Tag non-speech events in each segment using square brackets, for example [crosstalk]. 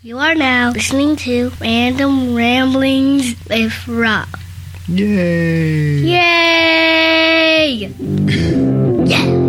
You are now listening to Random Ramblings with Rob. Yay! Yay! [clears throat] yeah!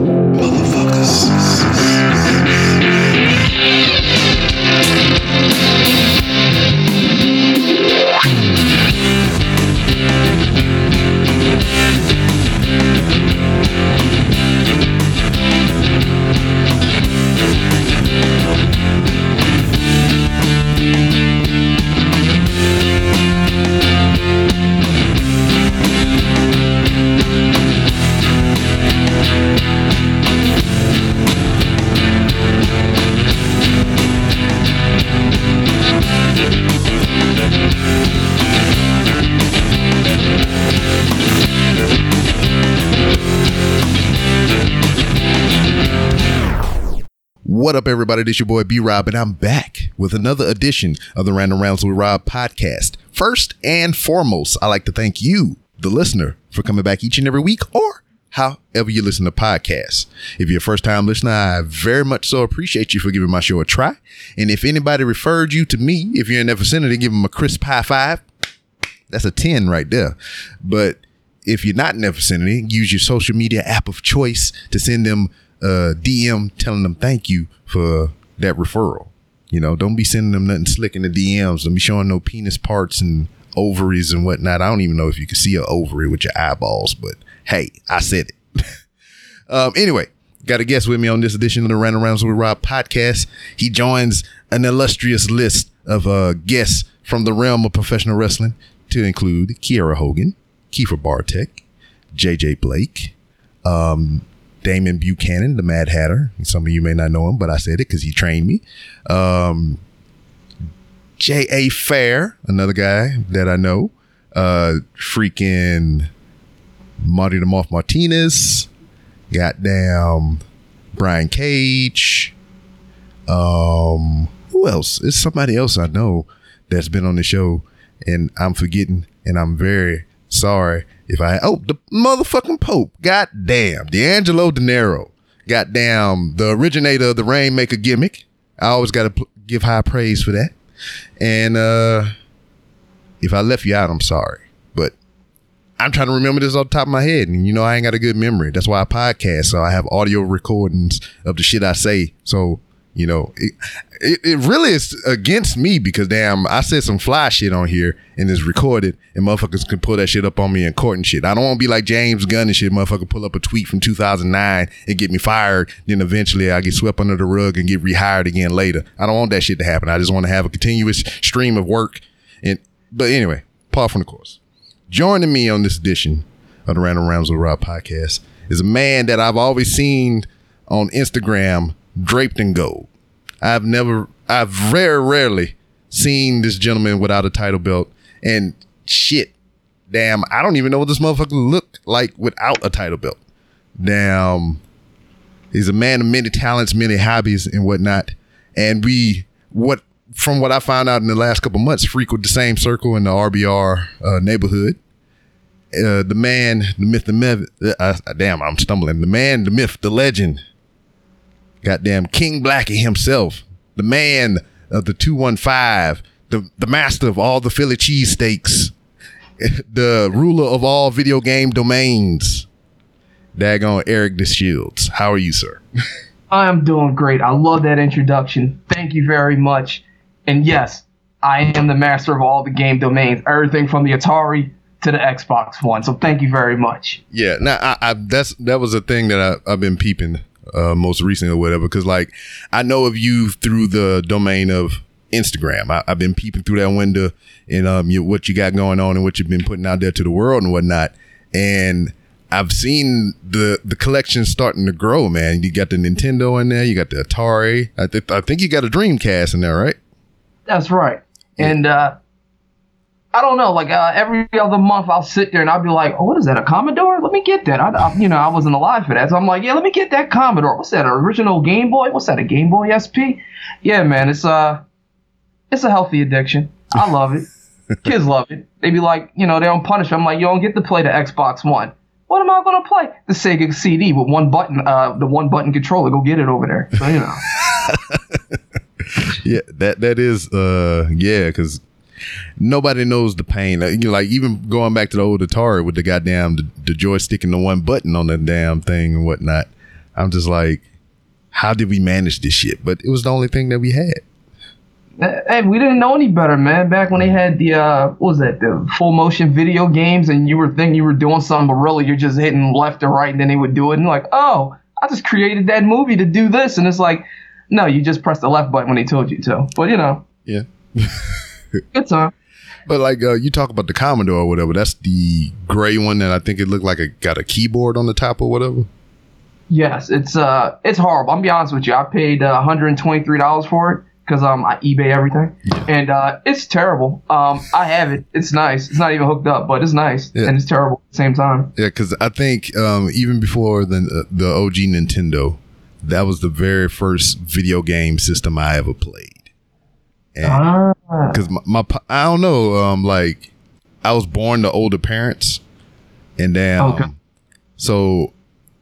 What up, everybody? This your boy B Rob, and I'm back with another edition of the Random Rounds with Rob podcast. First and foremost, I like to thank you, the listener, for coming back each and every week or however you listen to podcasts. If you're a first time listener, I very much so appreciate you for giving my show a try. And if anybody referred you to me, if you're in that vicinity, give them a crisp high five. That's a 10 right there. But if you're not in that vicinity, use your social media app of choice to send them a DM telling them thank you for that referral. You know, don't be sending them nothing slick in the DMs. Don't be showing no penis parts and ovaries and whatnot. I don't even know if you can see an ovary with your eyeballs, but hey, I said it. [laughs] um, anyway, got a guest with me on this edition of the Random Rounds with Rob podcast. He joins an illustrious list of uh, guests from the realm of professional wrestling to include Kiera Hogan, Kiefer Bartek, JJ Blake, um, Damon Buchanan, the Mad Hatter. Some of you may not know him, but I said it because he trained me. Um, J.A. Fair, another guy that I know. Uh, freaking Marty the Moth Martinez. Goddamn Brian Cage. Um, who else? It's somebody else I know that's been on the show, and I'm forgetting, and I'm very sorry if I. Oh, the motherfucking Pope. God damn, D'Angelo Dinero. Goddamn, the originator of the Rainmaker gimmick. I always got to pl- give high praise for that. And uh if I left you out, I'm sorry. But I'm trying to remember this off the top of my head. And you know, I ain't got a good memory. That's why I podcast. So I have audio recordings of the shit I say. So, you know, it, it, it really is against me because damn, I said some fly shit on here and it's recorded and motherfuckers can pull that shit up on me in court and shit. I don't want to be like James Gunn and shit. Motherfucker pull up a tweet from 2009 and get me fired. Then eventually I get swept under the rug and get rehired again later. I don't want that shit to happen. I just want to have a continuous stream of work. And, but anyway, par from the course. Joining me on this edition of the Random Rounds with Rob podcast is a man that I've always seen on Instagram draped in gold. I've never, I've very rarely seen this gentleman without a title belt. And shit, damn, I don't even know what this motherfucker look like without a title belt. Damn, he's a man of many talents, many hobbies, and whatnot. And we, what from what I found out in the last couple months, frequent the same circle in the RBR uh, neighborhood. Uh, the man, the myth, the myth. Uh, damn, I'm stumbling. The man, the myth, the legend. Goddamn, King Blackie himself, the man of the two one five, the the master of all the Philly cheesesteaks, [laughs] the ruler of all video game domains. Daggone Eric DeShields. How are you, sir? [laughs] I am doing great. I love that introduction. Thank you very much. And yes, I am the master of all the game domains, everything from the Atari to the Xbox One. So thank you very much. Yeah, now I, I that's that was a thing that I, I've been peeping uh, most recently or whatever, because like I know of you through the domain of Instagram. I, have been peeping through that window and um you, what you got going on and what you've been putting out there to the world and whatnot. And I've seen the the collection starting to grow, man. You got the Nintendo in there, you got the Atari. I, th- I think you got a Dreamcast in there, right? That's right. And uh, I don't know, like uh, every other month I'll sit there and I'll be like, oh, what is that, a Commodore? Let me get that. I, I, you know, I wasn't alive for that. So I'm like, yeah, let me get that Commodore. What's that, an original Game Boy? What's that, a Game Boy SP? Yeah, man, it's, uh, it's a healthy addiction. I love it. [laughs] Kids love it. They be like, you know, they don't punish. I'm like, you don't get to play the Xbox One. What am I gonna play? The Sega CD with one button, uh, the one button controller. Go get it over there. So you know. [laughs] yeah, that that is uh yeah, because nobody knows the pain. Like, you know, like even going back to the old Atari with the goddamn the, the joystick and the one button on the damn thing and whatnot. I'm just like, how did we manage this shit? But it was the only thing that we had. Hey, we didn't know any better, man. Back when they had the uh, what was that, the full motion video games, and you were thinking you were doing something, but really you're just hitting left or right, and then they would do it, and like, oh, I just created that movie to do this, and it's like, no, you just pressed the left button when they told you to. But you know, Yeah. [laughs] good time. But like uh, you talk about the Commodore or whatever, that's the gray one that I think it looked like it got a keyboard on the top or whatever. Yes, it's uh, it's horrible. I'm be honest with you. I paid uh, 123 dollars for it because um, I eBay everything, and uh, it's terrible. Um, I have it. It's nice. It's not even hooked up, but it's nice, Yeah. and it's terrible at the same time. Yeah, because I think um, even before the the OG Nintendo, that was the very first video game system I ever played. And Ah, because my, my I don't know, um, like I was born to older parents, and then Okay. so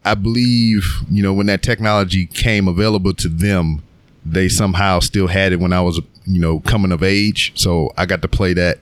I believe you know when that technology came available to them, they somehow still had it when I was you know coming of age. So I got to play that,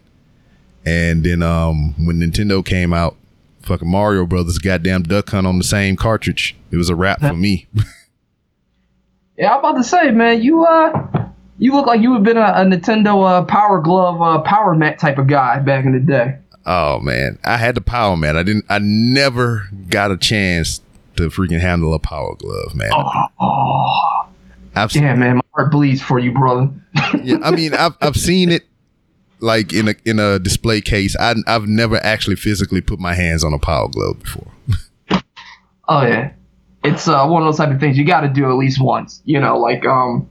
and then um, when Nintendo came out, fucking Mario Brothers, goddamn Duck Hunt on the same cartridge. It was a wrap for me. [laughs] yeah, I'm about to say, man, you uh, you look like you would have been a, a Nintendo uh, Power Glove, uh, Power Mat type of guy back in the day. Oh man, I had the power man. I didn't. I never got a chance to freaking handle a power glove, man. Oh, I've, yeah, man, my heart bleeds for you, brother. [laughs] yeah, I mean, I've I've seen it like in a in a display case. I I've never actually physically put my hands on a power glove before. Oh yeah, it's uh, one of those type of things you got to do at least once. You know, like um,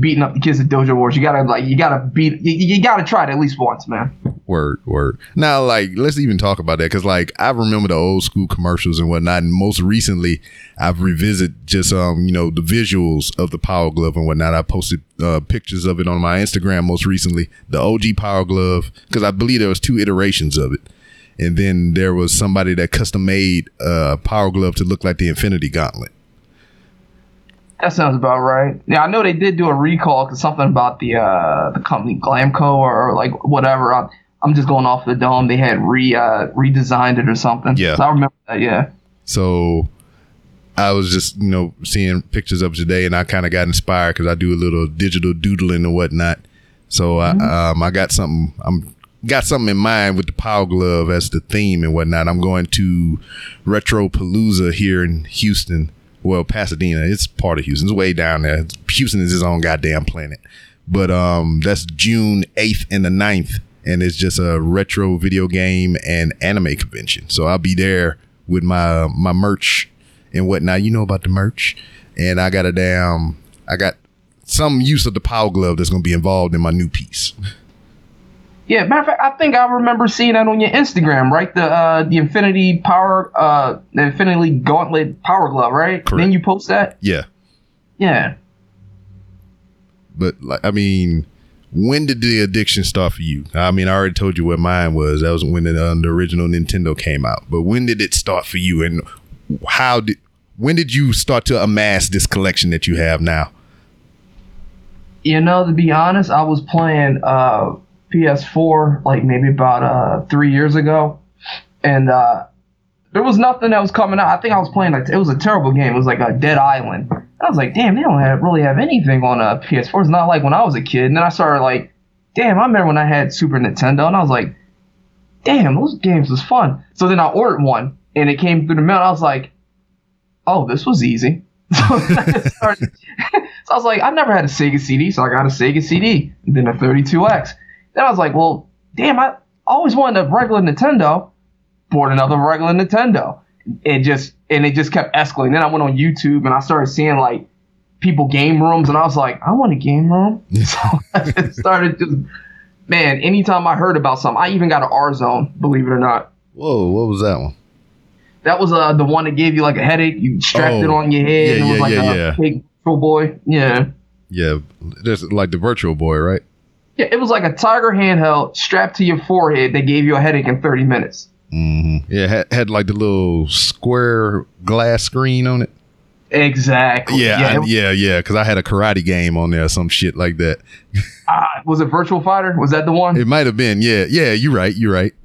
beating up the kids at Dojo Wars. You gotta like you gotta beat you, you gotta try it at least once, man. Word, word. Now, like, let's even talk about that because, like, I remember the old school commercials and whatnot. And most recently, I've revisited just, um, you know, the visuals of the Power Glove and whatnot. I posted uh, pictures of it on my Instagram most recently. The OG Power Glove because I believe there was two iterations of it, and then there was somebody that custom made a Power Glove to look like the Infinity Gauntlet. That sounds about right. Yeah, I know they did do a recall because something about the uh the company Glamco or, like whatever. I'm, I'm just going off the dome. They had re uh, redesigned it or something. Yeah. So I remember that. Yeah. So I was just, you know, seeing pictures of today and I kind of got inspired because I do a little digital doodling and whatnot. So I, um, I got something, I'm got something in mind with the Power Glove as the theme and whatnot. I'm going to Retro Palooza here in Houston. Well, Pasadena, it's part of Houston. It's way down there. Houston is its own goddamn planet. But um, that's June 8th and the 9th. And it's just a retro video game and anime convention. So I'll be there with my my merch and whatnot. You know about the merch. And I got a damn I got some use of the power glove that's gonna be involved in my new piece. [laughs] Yeah, matter of fact, I think I remember seeing that on your Instagram, right? The uh, the Infinity Power, uh, the Infinity Gauntlet Power Glove, right? Correct. Then you post that. Yeah. Yeah. But like I mean, when did the addiction start for you? I mean, I already told you what mine was. That was when the, uh, the original Nintendo came out. But when did it start for you, and how did when did you start to amass this collection that you have now? You know, to be honest, I was playing uh, PS4 like maybe about uh, three years ago, and uh, there was nothing that was coming out. I think I was playing like it was a terrible game. It was like a Dead Island. And I was like, damn, they don't have, really have anything on a PS4. It's not like when I was a kid. And then I started like, damn, I remember when I had Super Nintendo, and I was like, damn, those games was fun. So then I ordered one, and it came through the mail. I was like, oh, this was easy. [laughs] So I started. [laughs] So I was like, I never had a Sega CD, so I got a Sega CD, then a 32X. Then I was like, well, damn, I always wanted a regular Nintendo. Bought another regular Nintendo. It just and it just kept escalating. Then I went on YouTube and I started seeing like people game rooms, and I was like, I want a game room. [laughs] [laughs] so I just started just man. Anytime I heard about something, I even got an R Zone, believe it or not. Whoa, what was that one? That was uh, the one that gave you like a headache. You strapped it Oh, on your head. yeah, and it was yeah, like yeah, a yeah. big little boy. Yeah. Yeah, there's like the Virtual Boy, right? Yeah, it was like a Tiger handheld strapped to your forehead that gave you a headache in 30 minutes. hmm Yeah, had, had like the little square glass screen on it. Exactly. Yeah, Yeah. I- yeah, yeah. Because I had a karate game on there, or some shit like that. [laughs] ah, was it Virtual Fighter? Was that the one? It might have been. Yeah, yeah. You're right. You're right. [laughs] [laughs]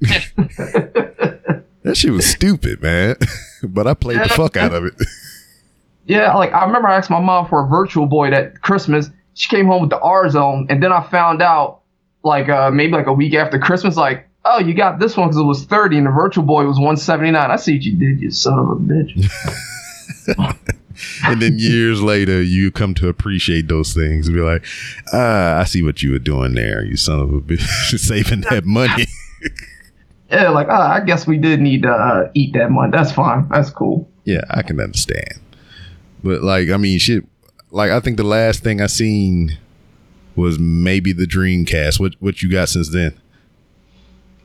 that shit was stupid, man. but I played the fuck out of it. Yeah, like I remember I asked my mom for a Virtual Boy that Christmas. She came home with the R Zone, and then I found out, like uh, maybe like a week after Christmas, like, oh, you got this one because it was thirty, and the Virtual Boy was one seventy nine. I see what you did, you son of a bitch. [laughs] [laughs] and then years later, you come to appreciate those things and be like, ah, I see what you were doing there, you son of a bitch, [laughs] saving that money. yeah, like ah, I guess we did need to uh, eat that month. That's fine. That's cool. yeah, I can understand. But like, I mean, shit. Like, I think the last thing I seen was maybe the Dreamcast. What what you got since then?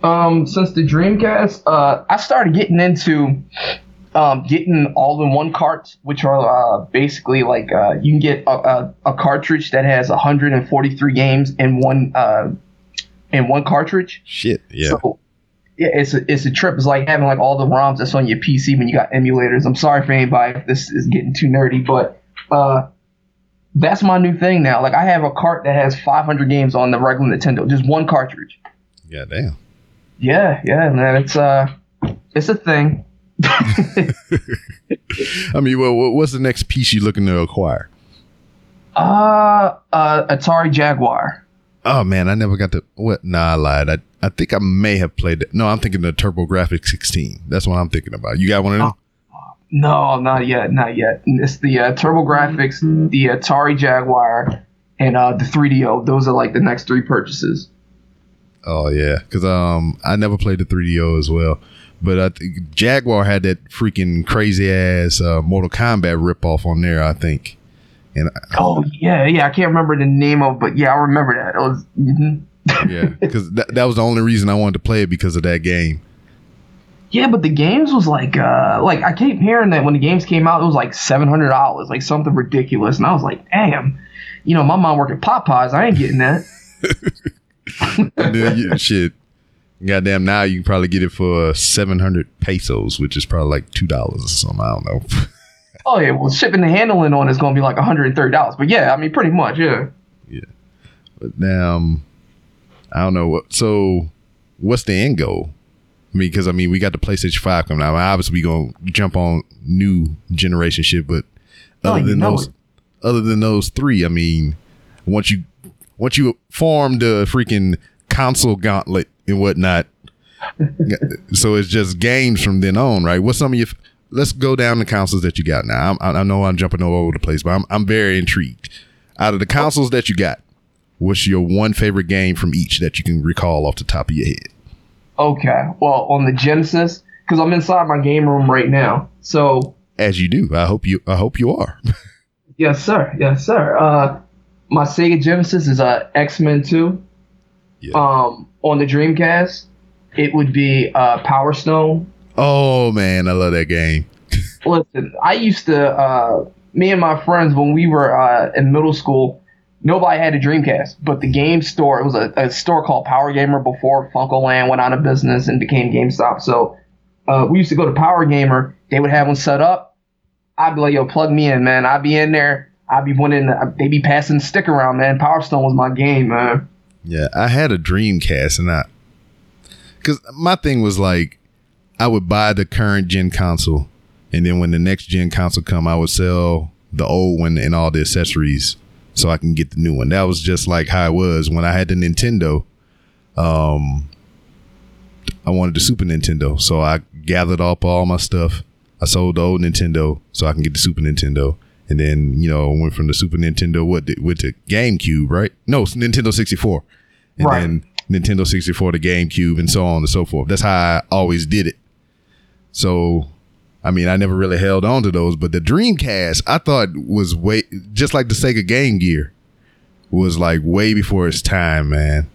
Um, since the Dreamcast, uh, I started getting into um, getting all-in-one carts, which are uh, basically like uh, you can get a, a, a cartridge that has 143 games in one uh, in one cartridge. Shit, yeah. So yeah, it's a it's a trip. It's like having like all the ROMs that's on your PC when you got emulators. I'm sorry for anybody if this is getting too nerdy, but uh, that's my new thing now. Like I have a cart that has 500 games on the regular Nintendo, just one cartridge. yeah, damn. Yeah, yeah, man. It's uh, it's a thing. [laughs] I mean, well, what's the next piece you looking to acquire? Uh, uh, Atari Jaguar. Oh man, I never got to what? Nah, I lied. I I think I may have played it. No, I'm thinking the TurboGrafx 16. That's what I'm thinking about. You got one of them? No, not yet, not yet. It's the uh, TurboGrafx, the Atari Jaguar, and uh, the 3DO. Those are like the next three purchases. Oh yeah, because um I never played the 3DO as well, but I think Jaguar had that freaking crazy ass uh, Mortal Kombat ripoff on there. I think, and I- Oh yeah, yeah. I can't remember the name of, but yeah, I remember that. It was. mhm. yeah, because that, that was the only reason I wanted to play it because of that game. Yeah, but the games was like, uh, like I keep hearing that when the games came out, it was like seven hundred dollars, like something ridiculous, and I was like, damn, you know, my mom worked at Popeyes, I ain't getting that. [laughs] You, shit, goddamn, now you can probably get it for 700 pesos, which is probably like two dollars or something. I don't know. [laughs] Oh yeah, well, shipping and handling on is gonna be like one hundred and thirty dollars, but yeah, I mean, pretty much, yeah. Yeah, but um, I don't know what. So, what's the end goal? I mean, because I mean, we got the PlayStation Five coming out. I mean, obviously, we gonna jump on new generation shit. But other than those, it. other than those three, I mean, once you once you form the freaking console gauntlet and whatnot, [laughs] so it's just games from then on, right? What's some of your? Let's go down the consoles that you got now. I'm, I know I'm jumping all over the place, but I'm I'm very intrigued. Out of the consoles that you got, what's your one favorite game from each that you can recall off the top of your head? Okay, well, on the Genesis, because I'm inside my game room right now, so As you do, I hope you I hope you are. [laughs] yes, sir, yes, sir. Uh, my Sega Genesis is uh X Men Two. Yeah. Um, on the Dreamcast, it would be uh Power Stone. oh man, I love that game. [laughs] Listen, I used to, uh, me and my friends, when we were uh, in middle school, nobody had a Dreamcast, but the game store, it was a, a store called Power Gamer before FuncoLand went out of business and became GameStop. So uh, we used to go to Power Gamer. They would have one set up. I'd be like, yo, plug me in, man. I'd be in there. I'd be winning. They'd be passing the stick around, man. Power Stone was my game, man. Yeah, I had a Dreamcast, and I because my thing was like I would buy the current gen console, and then when the next gen console come, I would sell the old one and all the accessories so I can get the new one. That was just like how it was when I had the Nintendo. Um, I wanted the Super Nintendo, so I gathered up all my stuff. I sold the old Nintendo so I can get the Super Nintendo. And then, you know, went from the Super Nintendo, what, went to GameCube, right? No, Nintendo 64 and Right. then Nintendo 64 to GameCube and so on and so forth. That's how I always did it. So, I mean, I never really held on to those, but the Dreamcast I thought was way just like the Sega Game Gear was like way before its time, man.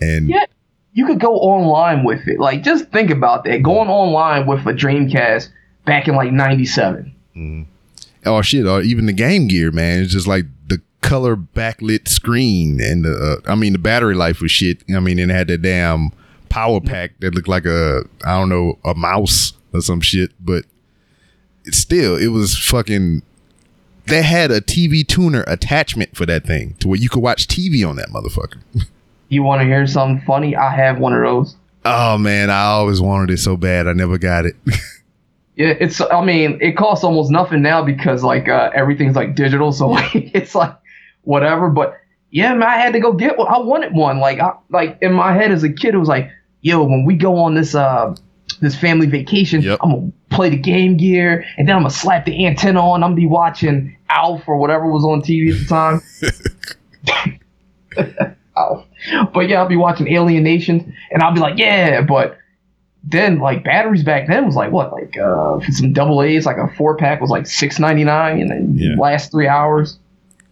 And Yeah, you could go online with it. Like, just think about that. Going online with a Dreamcast back in like '97. oh shit, or even the Game Gear, man, it's just like the color backlit screen and the uh, I mean the battery life was shit. I mean, and it had that damn power pack that looked like a I don't know a mouse or some shit, but still it was fucking they had a TV tuner attachment for that thing to where you could watch TV on that motherfucker. [laughs] You want to hear something funny? I have one of those. Oh man, I always wanted it so bad. I never got it. [laughs] Yeah, it's. I mean, it costs almost nothing now because like uh, everything's like digital, so [laughs] it's like whatever. But yeah, man, I had to go get one. I wanted one. Like, I, like in my head as a kid, it was like, yo, when we go on this uh this family vacation, Yep. I'm gonna play the Game Gear, and then I'm gonna slap the antenna on. I'm gonna be watching Alf or whatever was on TV at the time. [laughs] Alf. But yeah, I'll be watching Alien Nations, and I'll be like, yeah, but then like batteries back then was like what like uh some double A's like a four pack was like six ninety nine and then Yeah. last three hours.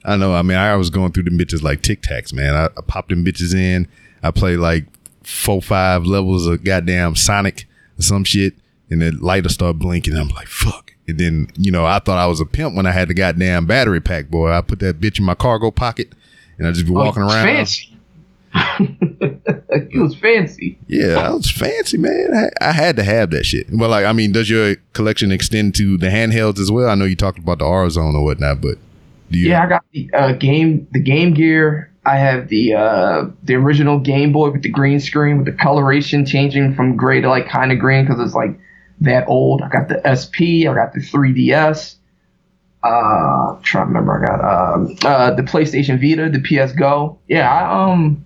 I know. I mean, I was going through the bitches like Tic Tacs, man. I, I popped them bitches in. I played like four, five levels of goddamn Sonic or some shit, and the lighter start blinking. I'm like, fuck. And then, you know, I thought I was a pimp when I had the goddamn battery pack, boy. I put that bitch in my cargo pocket, and I just be oh, walking Oh, around. Fancy. [laughs] it was fancy. Yeah, I was fancy, man. I, I had to have that shit. Well, like, I mean, does your collection extend to the handhelds as well? I know you talked about the R Zone or whatnot, but? Yeah, I got the uh, game the Game Gear. I have the uh, the original Game Boy with the green screen with the coloration changing from gray to like kind of green because it's like that old. I got the SP. I got the 3DS. Uh, trying to remember. I got um, uh, the PlayStation Vita, the PS Go. Yeah, I, um,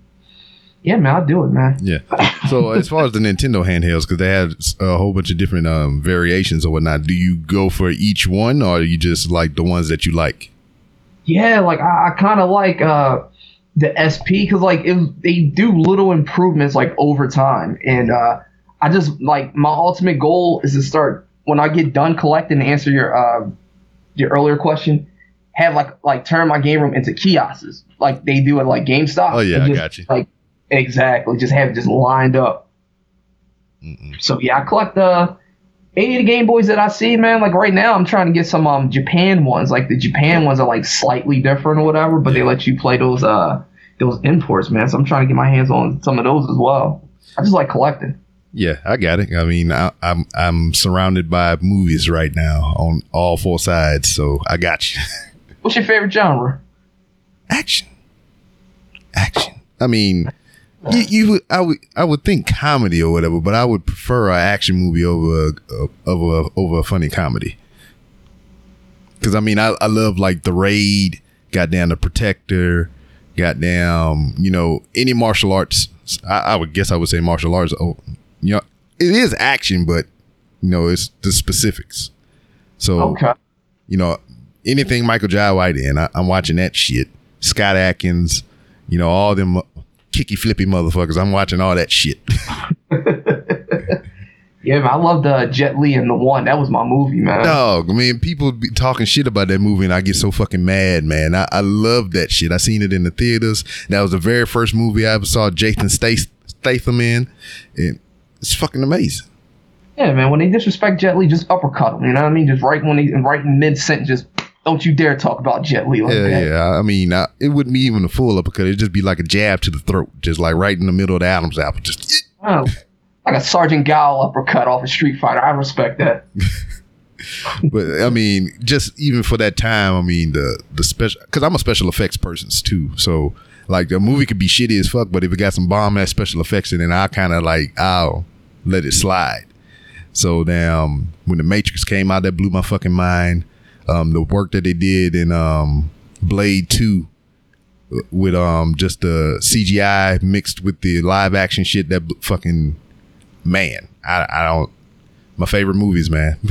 yeah, man, I'll do it, man. Yeah. So [laughs] as far as the Nintendo handhelds, because they had a whole bunch of different um, variations or whatnot, do you go for each one, or do you just like the ones that you like? Yeah, like I, I kind of like uh the SP because like it, they do little improvements like over time, and uh I just like my ultimate goal is to start when I get done collecting. To answer your uh your earlier question, have like like turn my game room into kiosks like they do at like GameStop. Oh, yeah, and I got you. Like exactly, just have it just lined up. So yeah, I collect uh any of the Game Boys that I see, man. Like right now, I'm trying to get some um Japan ones. Like the Japan ones are like slightly different or whatever, but they let you play those uh those imports, man. So I'm trying to get my hands on some of those as well. I just like collecting. Yeah, I got it. I mean, I, I'm I'm surrounded by movies right now on all four sides, so I got you. [laughs] What's your favorite genre? action, action. I mean, you, you would, I would I would think comedy or whatever, but I would prefer an action movie over a, over a, over a funny comedy. Because I mean, I, I love like the raid, goddamn the protector, goddamn you know any martial arts. I, I would guess I would say martial arts. Oh, you know, it is action, but you know it's the specifics. So Okay. you know, anything Michael Jai White in, I, I'm watching that shit. Scott Adkins, you know, all them kicky flippy motherfuckers. I'm watching all that shit. [laughs] Yeah, man, I loved uh, Jet Li in the one. That was my movie, man. Dog, I mean, people be talking shit about that movie, and I get so fucking mad, man. I, I love that shit. I seen it in the theaters. That was the very first movie I ever saw Jason Stath- Statham in, and it's fucking amazing. Yeah, man. When they disrespect Jet Li, just uppercut him. You know what I mean? Just right when he right in mid sentence, just don't you dare talk about Jet Li like Yeah, that. yeah. I mean, I, it wouldn't be even a full uppercut. It'd just be like a jab to the throat, just like right in the middle of the Adam's apple. Just Oh, like a Sergeant Gao uppercut off a Street Fighter. I respect that. [laughs] but I mean, just even for that time, I mean the the special because I'm a special effects person too. So like the movie could be shitty as fuck, but if it got some bomb ass special effects in it, I kind of like I'll let it slide. So damn, when the Matrix came out, that blew my fucking mind. Um, the work that they did in um Blade Two with um just the CGI mixed with the live action shit that fucking man, I I don't my favorite movies, man. [laughs]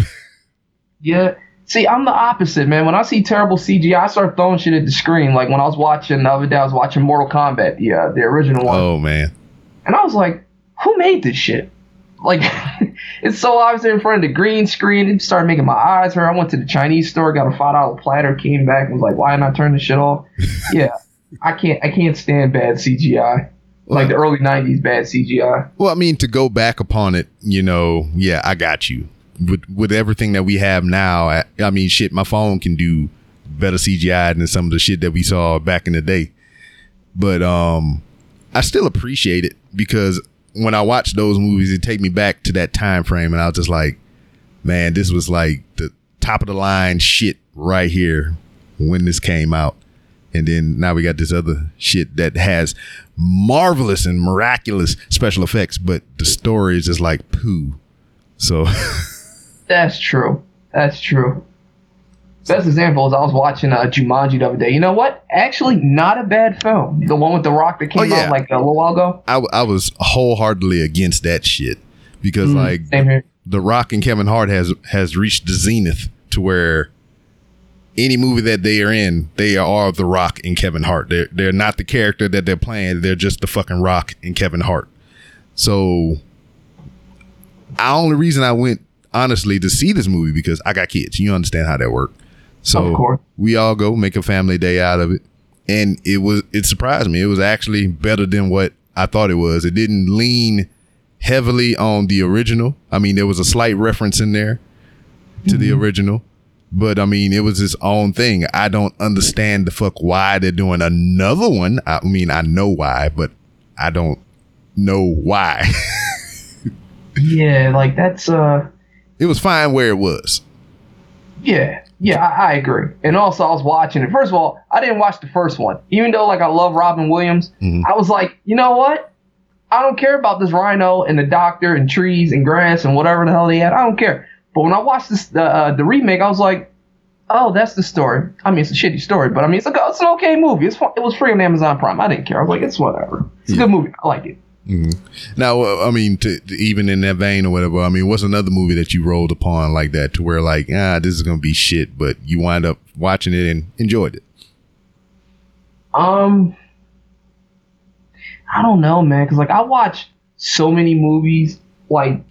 Yeah. See, I'm the opposite, man. When I see terrible CGI, I start throwing shit at the screen. Like when I was watching the other day, I was watching Mortal Kombat, the uh, the original one, oh man. and I was like, "Who made this shit?" Like, [laughs] it's so obvious in front of the green screen. It started making my eyes hurt. I went to the Chinese store, got a five dollar platter, came back, and was like, "Why didn't I turn this shit off?" [laughs] yeah, I can't. I can't stand bad CGI. Like the early '90s bad CGI. Well, I mean, to go back upon it, you know, yeah, I got you. With with everything that we have now, I, I mean, shit, my phone can do better CGI than some of the shit that we saw back in the day. But um, I still appreciate it because when I watch those movies, it take me back to that time frame, and I was just like, man, this was like the top of the line shit right here when this came out. And then now we got this other shit that has marvelous and miraculous special effects, but the story is just like poo. So [laughs] That's true. That's true. Best example is I was watching uh, Jumanji the other day. You know what? Actually, not a bad film. The one with the Rock that came Oh, yeah. out like a little while ago. I, I was wholeheartedly against that shit because like Same here. The Rock and Kevin Hart has has reached the zenith to where any movie that they are in, they are The Rock and Kevin Hart. They're they're not the character that they're playing. They're just the fucking Rock and Kevin Hart. So, the only reason I went honestly to see this movie because I got kids. You understand how that works. So Of course. we all go make a family day out of it, and it was it surprised me. It was actually better than what I thought it was. It didn't lean heavily on the original. I mean, there was a slight reference in there to the original, but I mean, it was its own thing. I don't understand the fuck why they're doing another one. I mean, I know why, but I don't know why. [laughs] Yeah, like that's uh it was fine where it was. Yeah. Yeah, I, I agree. And also I was watching it. First of all, I didn't watch the first one. Even though like I love Robin Williams, Mhm. I was like, you know what? I don't care about this rhino and the doctor and trees and grass and whatever the hell they had. I don't care. But when I watched this the uh, the remake, I was like, oh, that's the story. I mean, it's a shitty story, but I mean, it's a, it's an okay movie. It's fun. It was free on Amazon Prime. I didn't care. I was like, it's whatever. It's a good movie. I like it. Now, uh, I mean, to, to even in that vein or whatever, I mean, what's another movie that you rolled upon like that to where like, ah, this is gonna be shit, but you wind up watching it and enjoyed it? Um, I don't know, man, because like I watch so many movies. Like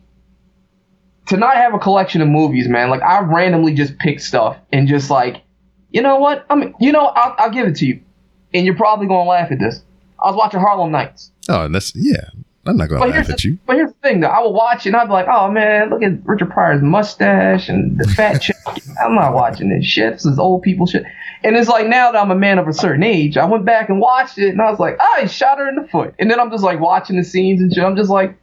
to not have a collection of movies, man. Like I randomly just pick stuff and just like, you know what? I mean, you know, I'll, I'll give it to you, and you're probably gonna laugh at this. I was watching Harlem Nights. Oh, and that's yeah. I'm not gonna But laugh at the, you. but here's the thing, though. I will watch it and I'll be like, oh man, look at Richard Pryor's mustache and the fat [laughs] chick. I'm not watching this shit. This is old people shit. And it's like now that I'm a man of a certain age, I went back and watched it and I was like, oh, he shot her in the foot. And then I'm just like watching the scenes and shit. I'm just like,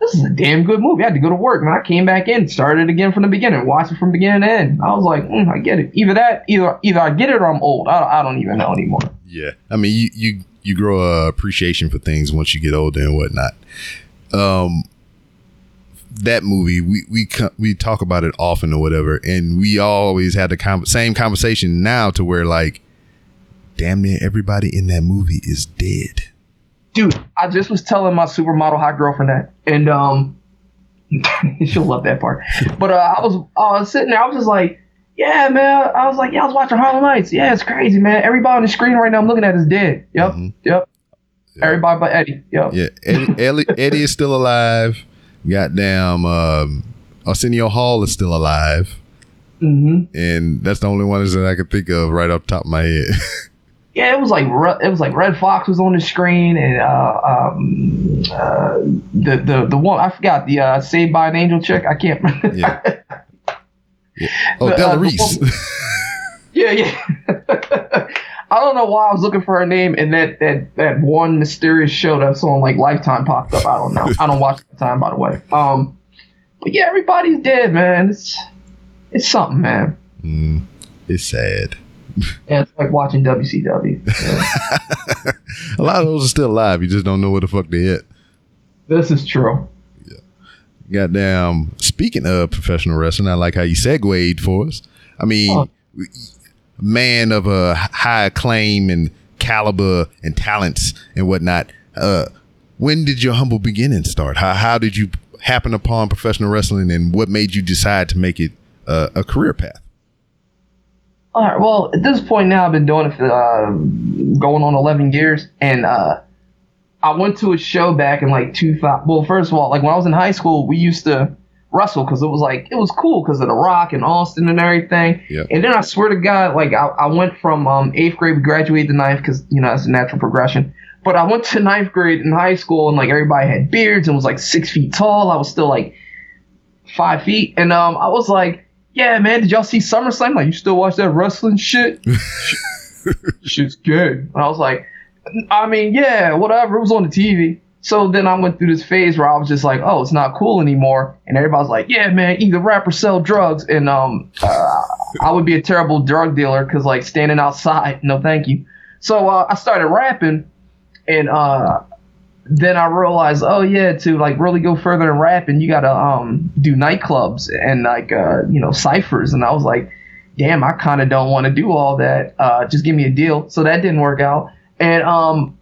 this is a damn good movie. I had to go to work, man. I came back in, started it again from the beginning, watched it from beginning to end. I was like, mm, I get it. Either that, either either I get it or I'm old. I, I don't even know anymore. Yeah, I mean, you you you grow a appreciation for things once you get older and whatnot. Um, that movie, we we we talk about it often or whatever, and we always had the same conversation now to where like, damn near everybody in that movie is dead. dude, I just was telling my supermodel hot girlfriend that, and um, [laughs] she'll love that part. But uh, I was I was sitting there, I was just like, yeah, man. I was like, yeah, I was watching Harlem Nights. Yeah, it's crazy, man. Everybody on the screen right now I'm looking at is dead. Yep, Mhm. yep. Everybody but Eddie. Yep. Yeah, Eddie, [laughs] Ellie, Eddie is still alive. Goddamn, um, Arsenio Hall is still alive, hmm and that's the only one that I can think of right off the top of my head. [laughs] Yeah, it was like it was like Redd Foxx was on the screen, and uh, um, uh, the the the one I forgot the uh, Saved by an Angel chick. I can't. remember. [laughs] Yeah. Oh, The, uh, Reese. [laughs] Yeah, yeah. [laughs] I don't know why I was looking for her name and that, that, that one mysterious show that's on like Lifetime popped up. I don't know. I don't watch Lifetime, by the way. Um, but yeah, everybody's dead, man. It's it's something, man. Mm, it's sad. Yeah, it's like watching WCW. [laughs] Yeah. A lot of those are still alive. You just don't know where the fuck they at. this is true. Goddamn. Speaking of professional wrestling, I like how you segued for us. I mean, Oh. man of a high acclaim and caliber and talents and whatnot. Uh, when did your humble beginnings start? How how did you happen upon professional wrestling, and what made you decide to make it uh, a career path? All right. Well, at this point now, I've been doing it for uh, going on 11 years, and uh, I went to a show back in like 2000. Well, first of all, like when I was in high school, we used to wrestle because it was like it was cool because of The Rock and Austin and everything. Yep. And then I swear to God, like I, I went from um, eighth grade, we graduated to ninth because you know that's a natural progression. But I went to ninth grade in high school, and like everybody had beards and was like six feet tall. I was still like five feet, and um, I was like, "Yeah, man, did y'all see SummerSlam? Like, you still watch that wrestling shit? [laughs] Shit's good." And I was like, "I mean, yeah, whatever. It was on the TV." So then I went through this phase where I was just like, "Oh, it's not cool anymore," and everybody's like, "Yeah, man, either rap or sell drugs." And um, uh, I would be a terrible drug dealer because like standing outside, [laughs] no thank you. So uh, I started rapping, and uh, then I realized, oh yeah, to like really go further in rapping, you gotta um do nightclubs and like uh you know ciphers, and I was like, damn, I kind of don't want to do all that. Uh, just give me a deal. So that didn't work out, and um,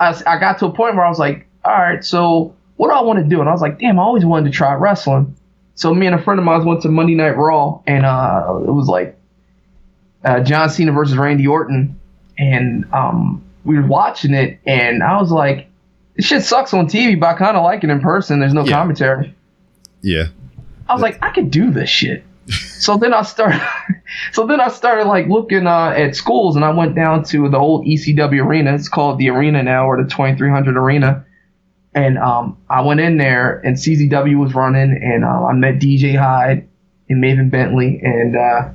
I I got to a point where I was like, all right, so what do I want to do? And I was like, damn, I always wanted to try wrestling. So me and a friend of mine went to Monday Night Raw, and uh, it was like uh, John Cena versus Randy Orton, and um, we were watching it, and I was like, this shit sucks on TV, but I kind of like it in person. There's no Yeah. commentary. Yeah. I was like, I could do this shit. So then I started, [laughs] so then I started like looking uh, at schools, and I went down to the old ECW arena. It's called the Arena now, or the 2300 Arena. And um, I went in there, and CZW was running, and uh, I met DJ Hyde and Maven Bentley, and uh,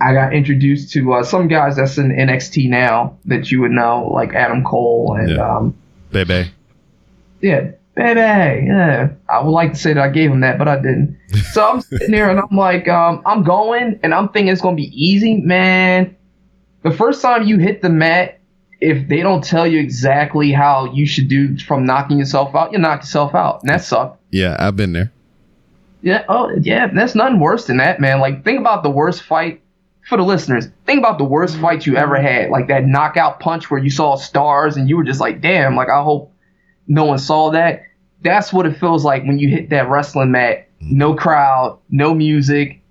I got introduced to uh, some guys that's in NXT now that you would know, like Adam Cole and Yeah. um, Baby. yeah, baby. Yeah. I would like to say that I gave him that, but I didn't. [laughs] So I'm sitting there and I'm like, um, I'm going and I'm thinking it's gonna be easy, man. The first time you hit the mat, if they don't tell you exactly how you should do from knocking yourself out, you knock yourself out, and that sucked. Yeah, I've been there. Yeah. Oh, yeah. That's nothing worse than that, man. Like, think about the worst fight for the listeners. Think about the worst fight you ever had, like that knockout punch where you saw stars and you were just like, damn. Like, I hope no one saw that. That's what it feels like when you hit that wrestling mat. No crowd, no music,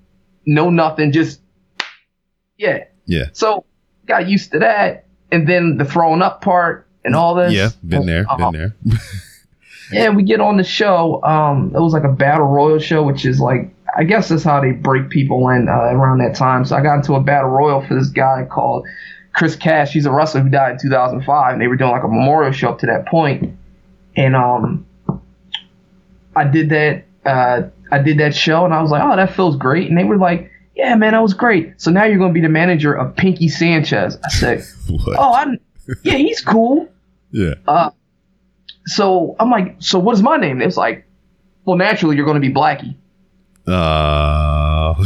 no nothing. Just yeah. Yeah. So got used to that, and then the throwing up part and all this. Yeah, been there, been there. [laughs] yeah, we get on the show. Um, it was like a battle royal show, which is like I guess that's how they break people in uh, around that time. So I got into a battle royal for this guy called Chris Cash. He's a wrestler who died in 2005, and they were doing like a memorial show up to that point. And um, I did that. Uh, I did that show, and I was like, oh, that feels great. And they were like, yeah, man, that was great. So now you're going to be the manager of Pinky Sanchez. I said, [laughs] oh, I, yeah, he's cool. Yeah. Uh, so I'm like, so what is my name? It's like, well, naturally you're going to be Blackie. Uh, [laughs]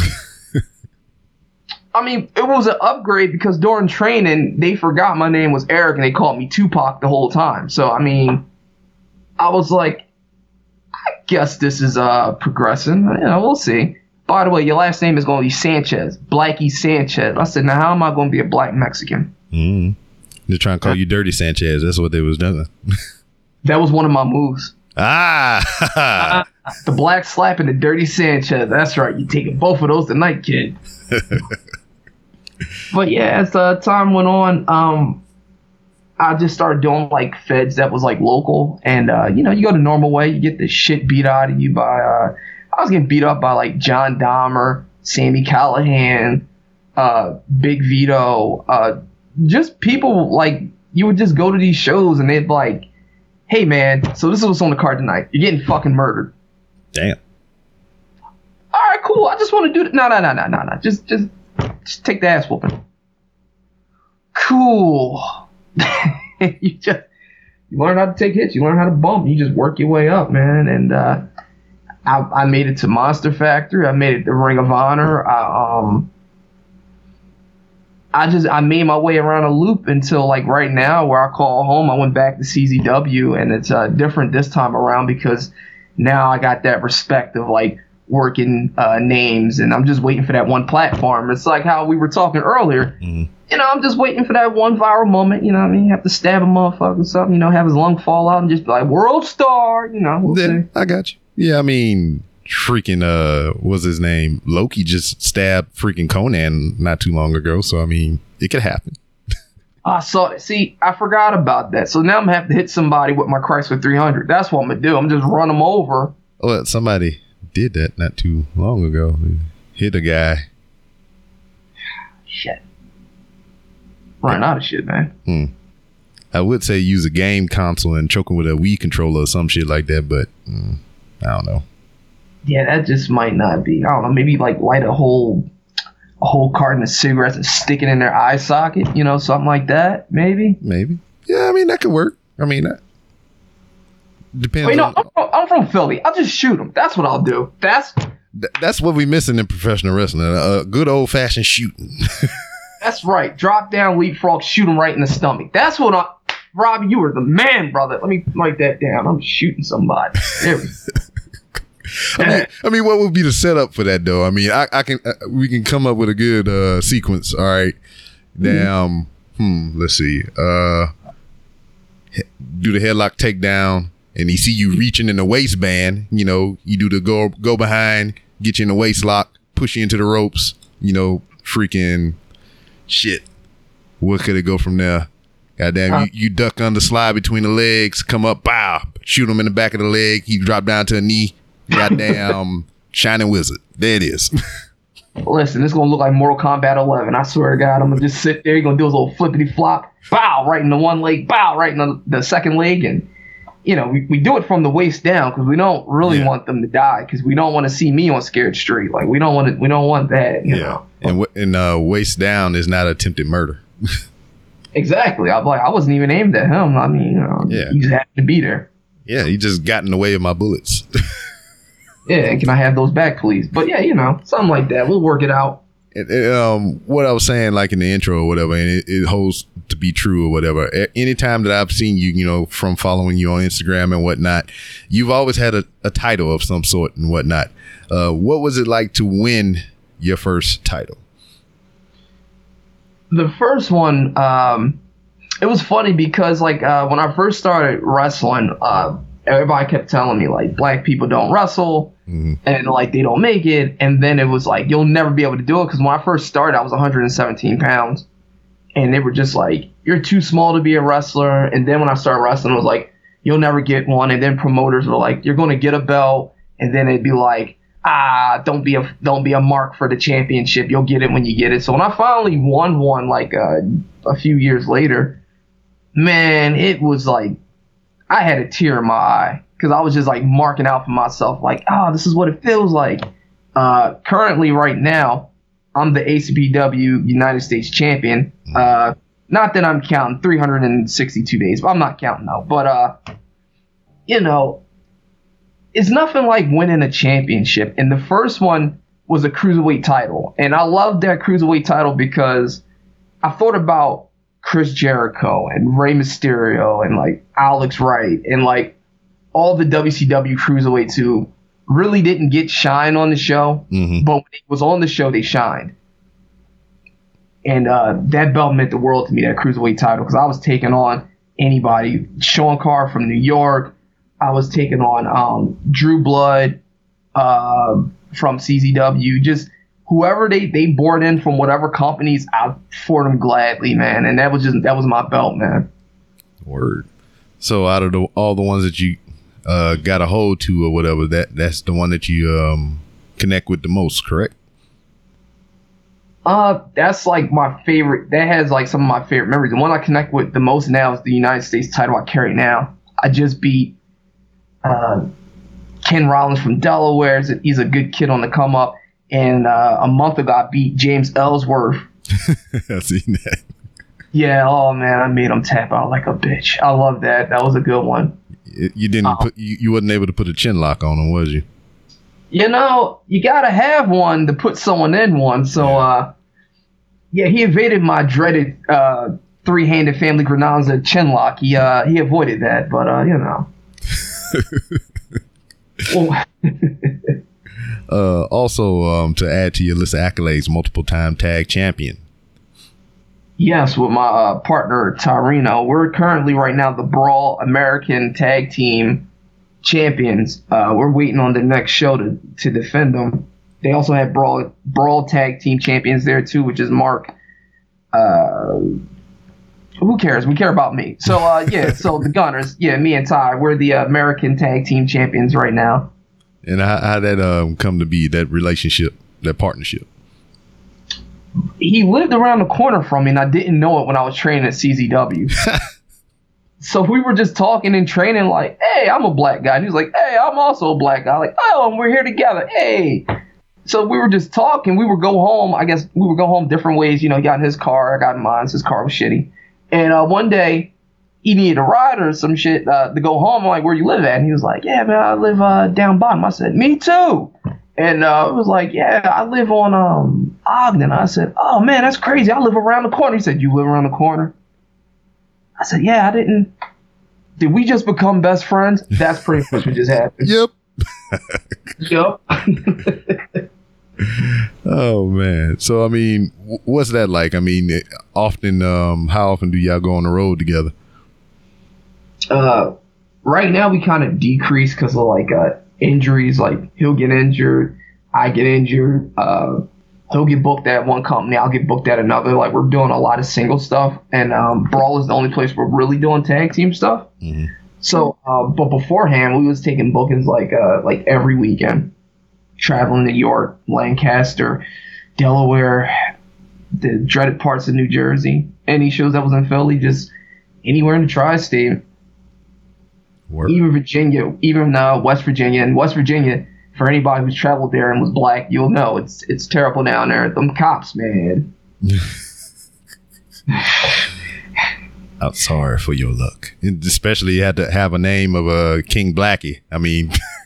I mean, it was an upgrade because during training they forgot my name was Eric and they called me Tupac the whole time. So I mean, I was like, I guess this is uh progressing. You know, we'll see. By the way, your last name is going to be Sanchez, Blackie Sanchez. I said, now how am I going to be a black Mexican? mm. They're trying to call you Dirty Sanchez. That's what they was doing. [laughs] That was one of my moves. Ah, [laughs] [laughs] The black slap and the dirty Sanchez. That's right. You taking both of those tonight, kid. but yeah, as uh, time went on, um, I just started doing like feds that was like local, and uh, you know, you go the normal way. You get the shit beat out of you by. Uh, I was getting beat up by like John Dahmer, Sami Callihan, uh, Big Vito, uh, just people like you would just go to these shows and they'd like, "Hey man, so this is what's on the card tonight. You're getting fucking murdered." damn. all right, cool. I just want to do it. No, no, no, no, no, no. Just, just, just take the ass whooping. Cool. [laughs] you just, you learn how to take hits. You learn how to bump. You just work your way up, man. And uh, I, I made it to Monster Factory. I made it to Ring of Honor. I, um, I just, I made my way around a loop until like right now, where I call home. I went back to CZW, and it's uh, different this time around because now I got that respect of like working uh, names, and I'm just waiting for that one platform. It's like how we were talking earlier. Mhm. You know, I'm just waiting for that one viral moment. You know, what I mean, you have to stab a motherfucker or something. You know, have his lung fall out and just be like world star. You know, we'll Yeah, see. I got you. Yeah, I mean, freaking uh, what's his name? Loki just stabbed freaking Conan not too long ago. So I mean, it could happen. I saw. it. See, I forgot about that. So now I'm gonna have to hit somebody with my Chrysler 300. That's what I'm gonna do. I'm just run them over. Well, somebody did that not too long ago. Hit a guy. [sighs] Shit. Running out of shit, man. I would say use a game console and choking with a Wii controller or some shit like that, but mm, I don't know. Yeah, that just might not be. I don't know. Maybe like light a whole, a whole carton of cigarettes and stick it in their eye socket. You know, something like that. Maybe. Maybe. Yeah, I mean that could work. I mean that depends Wait, no, on. I'm from, I'm from Philly. I'll just shoot them. That's what I'll do. That's Th- that's what we missing in professional wrestling. A, a good old fashioned shooting. [laughs] That's right. Drop down, leapfrog, shoot him right in the stomach. That's what I. Robbie, you were the man, brother. Let me write that down. I'm shooting somebody. There we go. I mean, I mean, what would be the setup for that though? I mean, I, I can uh, we can come up with a good uh, sequence. All right, damn. Hmm. Let's see. Uh, he- do the headlock takedown, and he see you reaching in the waistband. You know, you do the go go behind, get you in the waist lock, push you into the ropes. You know, freaking shit. What could it go from there? Goddamn, Huh. you, you duck under, slide between the legs, come up, bow, shoot him in the back of the leg. He drop down to a knee. Goddamn, [laughs] shining wizard. There it is. [laughs] Listen, this gonna look like Mortal Kombat 11. I swear to God, I'm gonna just sit there. You're gonna do his little flippity flop, bow right in the one leg, bow right in the, the second leg, and you know we, we do it from the waist down because we don't really Yeah. want them to die because we don't want to see me on Scared Straight. Like we don't want to, we don't want that. You know? And and uh, waist down is not attempted murder. [laughs] Exactly. I'm like I wasn't even aimed at him. I mean, you know, Yeah. he just happened to be there. Yeah, he just got in the way of my bullets. [laughs] Yeah, can I have those back, please? But yeah, you know, something like that. We'll work it out. Um, what I was saying, like in the intro or whatever, and it, it holds to be true or whatever. A- Anytime that I've seen you, you know, from following you on Instagram and whatnot, you've always had a, a title of some sort and whatnot. Uh, what was it like to win your first title? the first one um it was funny because like uh when i first started wrestling uh everybody kept telling me like black people don't wrestle Mhm. and like they don't make it. And then it was like you'll never be able to do it. Because when i first started i was 117 pounds. And they were just like you're too small to be a wrestler. And then when i started wrestling it was like you'll never get one. And then promoters were like you're going to get a belt. And then it'd be like ah don't be a don't be a mark for the championship. You'll get it when you get it. So when i finally won one like uh, a few years later man it was like i had a tear in my eye. Because i was just like marking out for myself like oh this is what it feels like. Uh, currently right now i'm the acpw united states champion. Uh, not that i'm counting 362 days but i'm not counting though. But uh, you know it's nothing like winning a championship. And the first one was a cruiserweight title. And I loved that cruiserweight title because I thought about Chris Jericho and Rey Mysterio and like Alex Wright and like all the WCW cruiserweights who really didn't get shine on the show, Mm-hmm. but when it was on the show, they shined. And uh, that belt meant the world to me, that cruiserweight title, because I was taking on anybody. Sean Carr from New York. I was taking on um, Drew Blood uh, from CZW. Just whoever they they bored in from whatever companies, I fought them gladly, man. And that was just that was my belt, man. Word. So out of the, all the ones that you uh, got a hold to or whatever, that that's the one that you um, connect with the most, correct? Uh, that's like my favorite. That has like some of my favorite memories. The one I connect with the most now is the United States title I carry now. I just beat uh, Ken Rollins from Delaware. He's a, good kid on the come up. And uh, a month ago, I beat James Ellsworth. [laughs] I seen that. Yeah, oh man, I made him tap out like a bitch. I love that. That was a good one. You didn't Oh. put you, you wasn't able to put a chin lock on him, was you? You know, you gotta have one to put someone in one. So, uh, yeah, he evaded my dreaded uh, three-handed family Granada chin lock. He uh, he avoided that, but uh, you know. [laughs] [laughs] Uh, also, um, to add to your list of accolades, multiple time tag champion. yes, with my uh, partner Tyrino, we're currently right now the Brawl American Tag Team champions. Uh, we're waiting on the next show to to defend them. They also have Brawl Brawl Tag Team champions there too, which is Mark. Uh, who cares? We care about me. So uh, [laughs] yeah, so the Gunners, yeah, me and Ty, we're the American Tag Team champions right now. And how, how that um, come to be, that relationship, that partnership? he lived around the corner from me, and I didn't know it when I was training at CZW. [laughs] so we were just talking and training, like, "Hey, I'm a black guy." And he was like, "Hey, I'm also a black guy." Like, "Oh, and we're here together." Hey. So we were just talking. We would go home. I guess we would go home different ways. You know, he got in his car. I got in mine. His car was shitty. And uh, one day, he needed a ride or some shit uh, to go home. I'm like, "Where you live at?" And he was like, "Yeah, man, I live uh, down bottom." I said, "Me too." And uh, it was like, yeah, I live on um Ogden. I said, oh man, that's crazy. I live around the corner. He said, you live around the corner? I said, yeah, I didn't. Did we just become best friends? That's pretty much what just happened. [laughs] Yep. Yep. [laughs] Oh man. So I mean, what's that like? I mean, often, um, how often do y'all go on the road together? uh, right now we kind of decrease because of like uh, injuries. Like he'll get injured, I get injured. Uh, he'll get booked at one company, I'll get booked at another. Like we're doing a lot of single stuff, and um, Brawl is the only place we're really doing tag team stuff. Mhm. So, uh, but beforehand we was taking bookings like uh, like every weekend, traveling to York, Lancaster, Delaware, the dreaded parts of New Jersey. Any shows that was in Philly, just anywhere in the tri-state Work. even Virginia, even uh, West Virginia, and West Virginia. For anybody who's traveled there and was black, you'll know it's it's terrible down there. Them cops, man. [laughs] I'm sorry for your luck, and especially you had to have a name of uh, King Blackie. I mean, [laughs]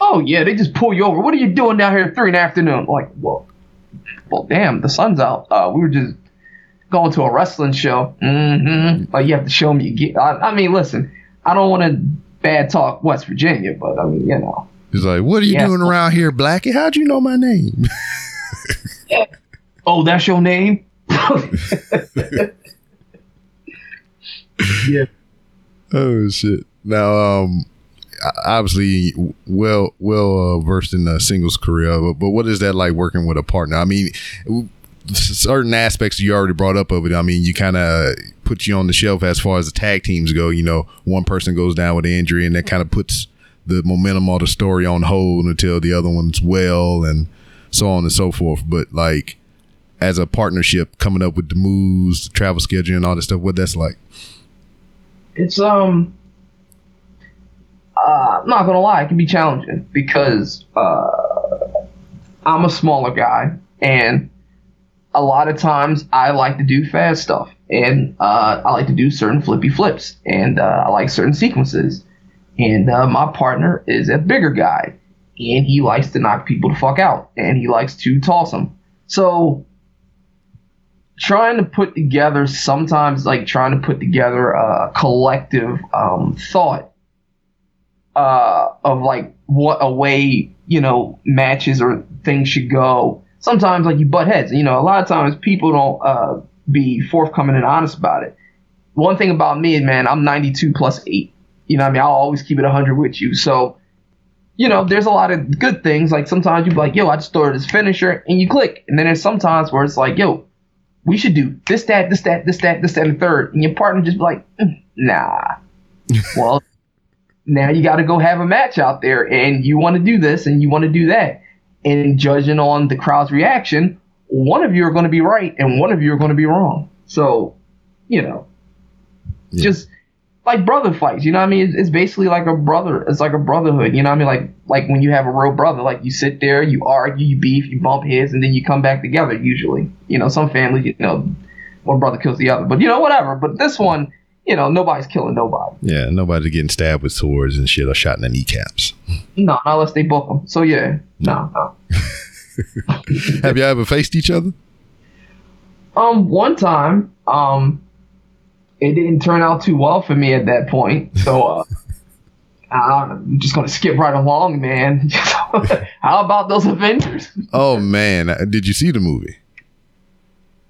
Oh yeah, they just pull you over. What are you doing down here at three in the afternoon? Like, well, well, damn, the sun's out. Uh, we were just going to a wrestling show. Mm-hmm. Like you have to show me you get. I, I mean, listen, I don't want to bad talk West Virginia, but I mean, you know. he's like, "What are you Yeah. doing around here, Blackie? How'd you know my name?" [laughs] Oh, that's your name? [laughs] yeah. oh shit! Now, um, obviously, well, well uh, versed in the singles career, but, but what is that like working with a partner? I mean, certain aspects you already brought up of it. I mean, you kind of put you on the shelf as far as the tag teams go. You know, one person goes down with an injury, and that kind of puts the momentum of the story on hold until the other one's well, and so on and so forth. But like, as a partnership, coming up with the moves, the travel schedule, and all that stuff, what that's like. it's um uh, I'm not gonna lie, it can be challenging because uh, I'm a smaller guy, and a lot of times I like to do fast stuff, and uh, I like to do certain flippy flips, and uh, I like certain sequences. And uh, my partner is a bigger guy, and he likes to knock people the fuck out, and he likes to toss them. So trying to put together sometimes like trying to put together a collective um, thought uh, of like what a way you know matches or things should go. Sometimes like you butt heads. You know, a lot of times people don't uh, be forthcoming and honest about it. One thing about me, man, I'm 92 plus eight. You know, I mean, I'll always keep it 100 with you. So, you know, there's a lot of good things. Like sometimes you be like, yo, I just started this finisher, and you click. And then there's sometimes where it's like, yo, we should do this, that, this, that, this, that, this, that, and the third. And your partner just be like, "Mm, nah. [laughs] well, now you got to go have a match out there, and you want to do this and you want to do that. And judging on the crowd's reaction, one of you are going to be right and one of you are going to be wrong. So, you know, Yeah. just like brother fights. You know what I mean? It's, it's basically like a brother. It's like a brotherhood. You know what I mean? Like like when you have a real brother, like you sit there, you argue, you beef, you bump heads, and then you come back together. Usually, you know, some families, you know, one brother kills the other, but you know, whatever. But this one, you know, nobody's killing nobody. Yeah, nobody's getting stabbed with swords and shit or shot in the kneecaps. No, not unless they book them. So yeah, no, no. [laughs] Have you ever faced each other? Um, one time, um, it didn't turn out too well for me at that point. So, uh, [laughs] I'm just gonna skip right along, man. [laughs] How about those Avengers, Oh man, did you see the movie?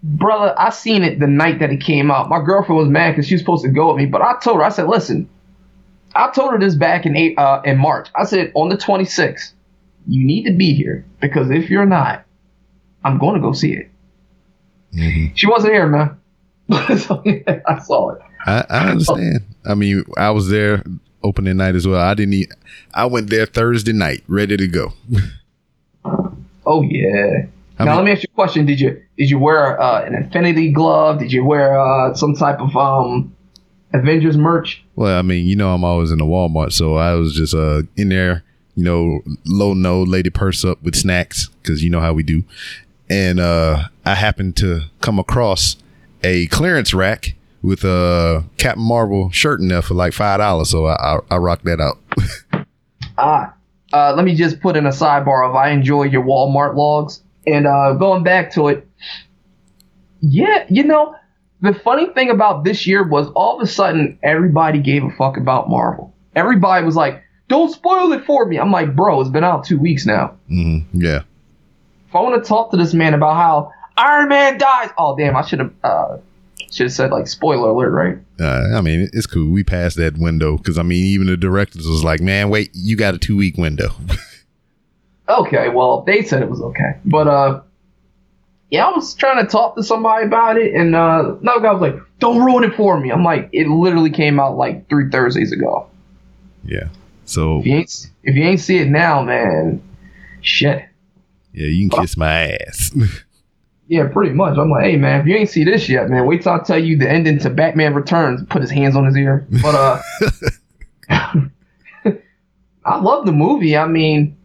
Brother? I seen it the night that it came out. My girlfriend was mad because she was supposed to go with me, but I told her, I said, listen, I told her this back in eight, uh, in March. I said on the 26th, you need to be here because if you're not, I'm going to go see it. Mhm. She wasn't here, man. so, [laughs] yeah, I saw it. I, I understand. I mean, I was there opening night as well. I didn't. Eat, I went there Thursday night, ready to go. [laughs] Oh yeah. I now mean- let me ask you a question. Did you did you wear uh, an Infinity glove? Did you wear uh, some type of um, Avengers merch? Well, I mean, you know, I'm always in the Walmart, so I was just uh in there, you know, low no lady purse up with snacks because you know how we do, and uh I happened to come across a clearance rack with a Captain Marvel shirt in there for like five dollars, so I, I I rocked that out. [laughs] Ah, uh, let me just put in a sidebar of I enjoy your Walmart logs. And uh, going back to it, yeah, you know, the funny thing about this year was all of a sudden everybody gave a fuck about Marvel. Everybody was like, don't spoil it for me. I'm like, bro, it's been out two weeks now. hmm Yeah. If I want to talk to this man about how Iron Man dies, oh damn, I should have uh, should have said like spoiler alert, right? Uh, I mean, it's cool. We passed that window because I mean, even the directors was like, "Man, wait, you got a two week window." [laughs] Okay, well they said it was okay, but uh, yeah, I was trying to talk to somebody about it, and uh, another guy was like, "Don't ruin it for me." I'm like, it literally came out like three Thursdays ago. yeah. So If you ain't if you ain't see it now, man, shit. yeah, you can kiss my ass. [laughs] Yeah, pretty much. I'm like, hey man, if you ain't see this yet, man, wait till I tell you the ending to Batman Returns. Put his hands on his ear. But uh, [laughs] [laughs] I love the movie. I mean,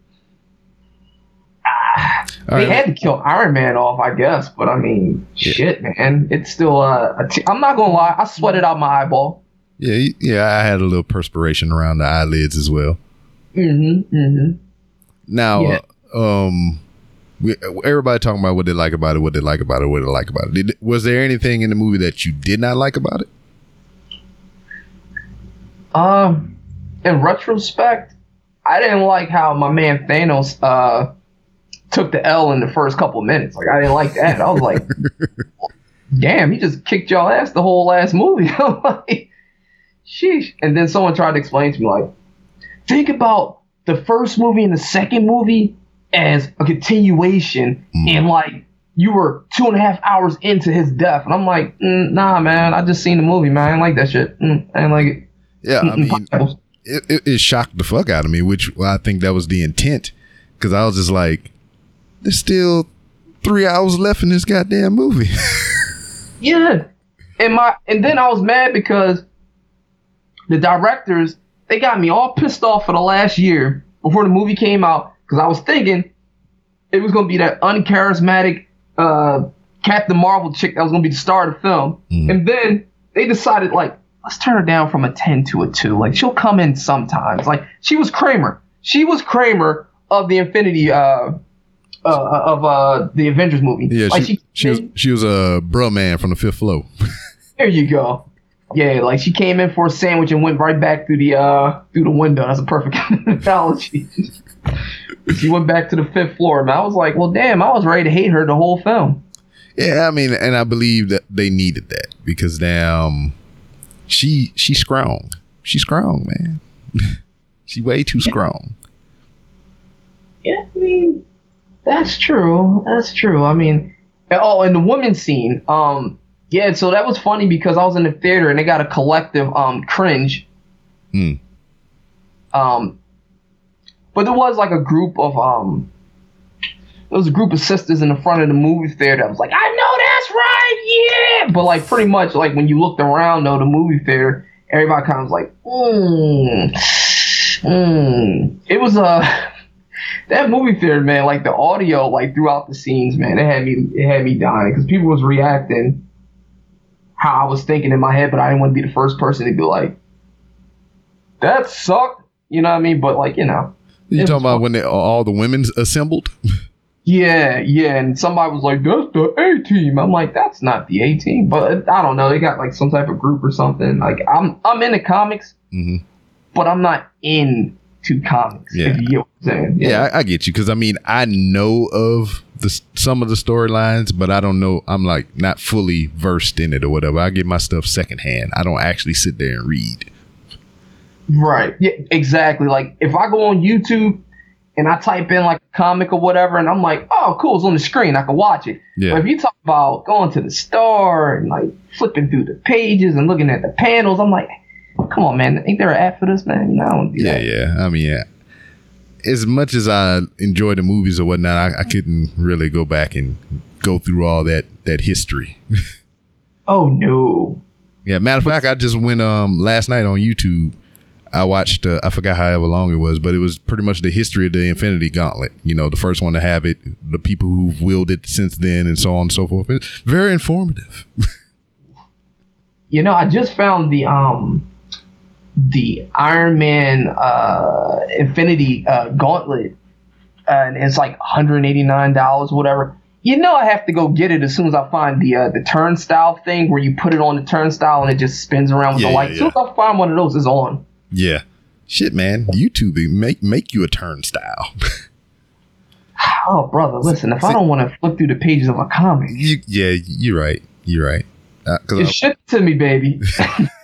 All they right. had to kill Iron Man off, I guess. But I mean, Yeah. shit, man, it's still uh, a t- I'm not gonna lie, I sweated out my eyeball. yeah, yeah. I had a little perspiration around the eyelids as well. Mm-hmm. Mm-hmm. Now, Yeah. uh, um, we, everybody talking about what they like about it, what they like about it, what they like about it. Did, was there anything in the movie that you did not like about it? Um, in retrospect, I didn't like how my man Thanos uh took the L in the first couple of minutes. Like I didn't like that. I was like, [laughs] damn, he just kicked y'all ass the whole last movie. [laughs] I'm like, sheesh. And then someone tried to explain to me like, think about the first movie and the second movie as a continuation, and like you were two and a half hours into his death, and I'm like, mm, nah, man, I just seen the movie, man. I didn't like that shit. Mm, I didn't like it. Yeah, I mean, it, it, it shocked the fuck out of me, which I think that was the intent. Because I was just like, there's still three hours left in this goddamn movie. [laughs] Yeah. And my and then I was mad because the directors they got me all pissed off for the last year before the movie came out because I was thinking it was gonna be that uncharismatic uh, Captain Marvel chick that was gonna be the star of the film, Mhm. and then they decided like let's turn her down from a ten to a two. Like she'll come in sometimes. Like she was Kramer. She was Kramer of the Infinity uh, uh of uh the Avengers movie. yeah, like she, she was she was a Bruh-Man from the fifth floor. [laughs] There you go. Yeah, like she came in for a sandwich and went right back through the uh through the window. That's a perfect [laughs] analogy. [laughs] she went back to the fifth floor, and I was like, well, damn, I was ready to hate her the whole film. Yeah, I mean, and I believe that they needed that because damn, she she's strong. She's strong, man. she way too strong. Yeah, I mean, that's true. That's true. I mean, oh, and the woman scene. Um, yeah. So that was funny because I was in the theater and they got a collective um cringe. Hmm. Um, but there was like a group of um, there was a group of sisters in the front of the movie theater that was like, I know that's right, yeah. But like pretty much like when you looked around though, the movie theater, everybody kind of was like, mm, mm. It was uh, that movie theater, man. Like the audio, like throughout the scenes, man, it had me, it had me dying because people was reacting how I was thinking in my head, but I didn't want to be the first person to be like, that sucked. You know what I mean? But like, you know. You talking about fun. when they, all the women assembled? [laughs] Yeah, yeah, and somebody was like, "That's the A team." I'm like, "That's not the A team," but I don't know. They got like some type of group or something. Like, I'm I'm into comics, hmm but I'm not into comics. Yeah. if you get what I'm saying. Yeah, I, I get you because I mean I know of the some of the storylines, but I don't know. I'm like not fully versed in it or whatever. I get my stuff secondhand. I don't actually sit there and read. right. Yeah, exactly. Like if I go on YouTube and I type in like a comic or whatever, and I'm like, "Oh, cool, it's on the screen. I can watch it." Yeah. But if you talk about going to the store and like flipping through the pages and looking at the panels, I'm like, "Come on, man! Ain't there an app for this, man?" You know, I don't do Yeah, that. yeah. I mean, yeah. As much as I enjoy the movies or whatnot, I, I couldn't really go back and go through all that that history. [laughs] Oh no. yeah, matter of fact, I just went um last night on YouTube. I watched uh, I forgot however long it was, but it was pretty much the history of the Infinity Gauntlet. You know, the first one to have it, the people who've wielded it since then, and so on and so forth. It's very informative. [laughs] You know, I just found the um the Iron Man uh, Infinity uh, Gauntlet, and it's like 189 dollars, whatever. You know, I have to go get it as soon as I find the uh, the turnstile thing where you put it on the turnstile and it just spins around with Yeah, the light. yeah, As soon as I find one of those, it's on. Yeah. Shit, man. YouTube make make you a turnstile. [laughs] Oh, brother, listen, if I don't want to flip through the pages of a comic, you, yeah, you're right. You're right. Uh, 'cause just ship it to me, baby. [laughs]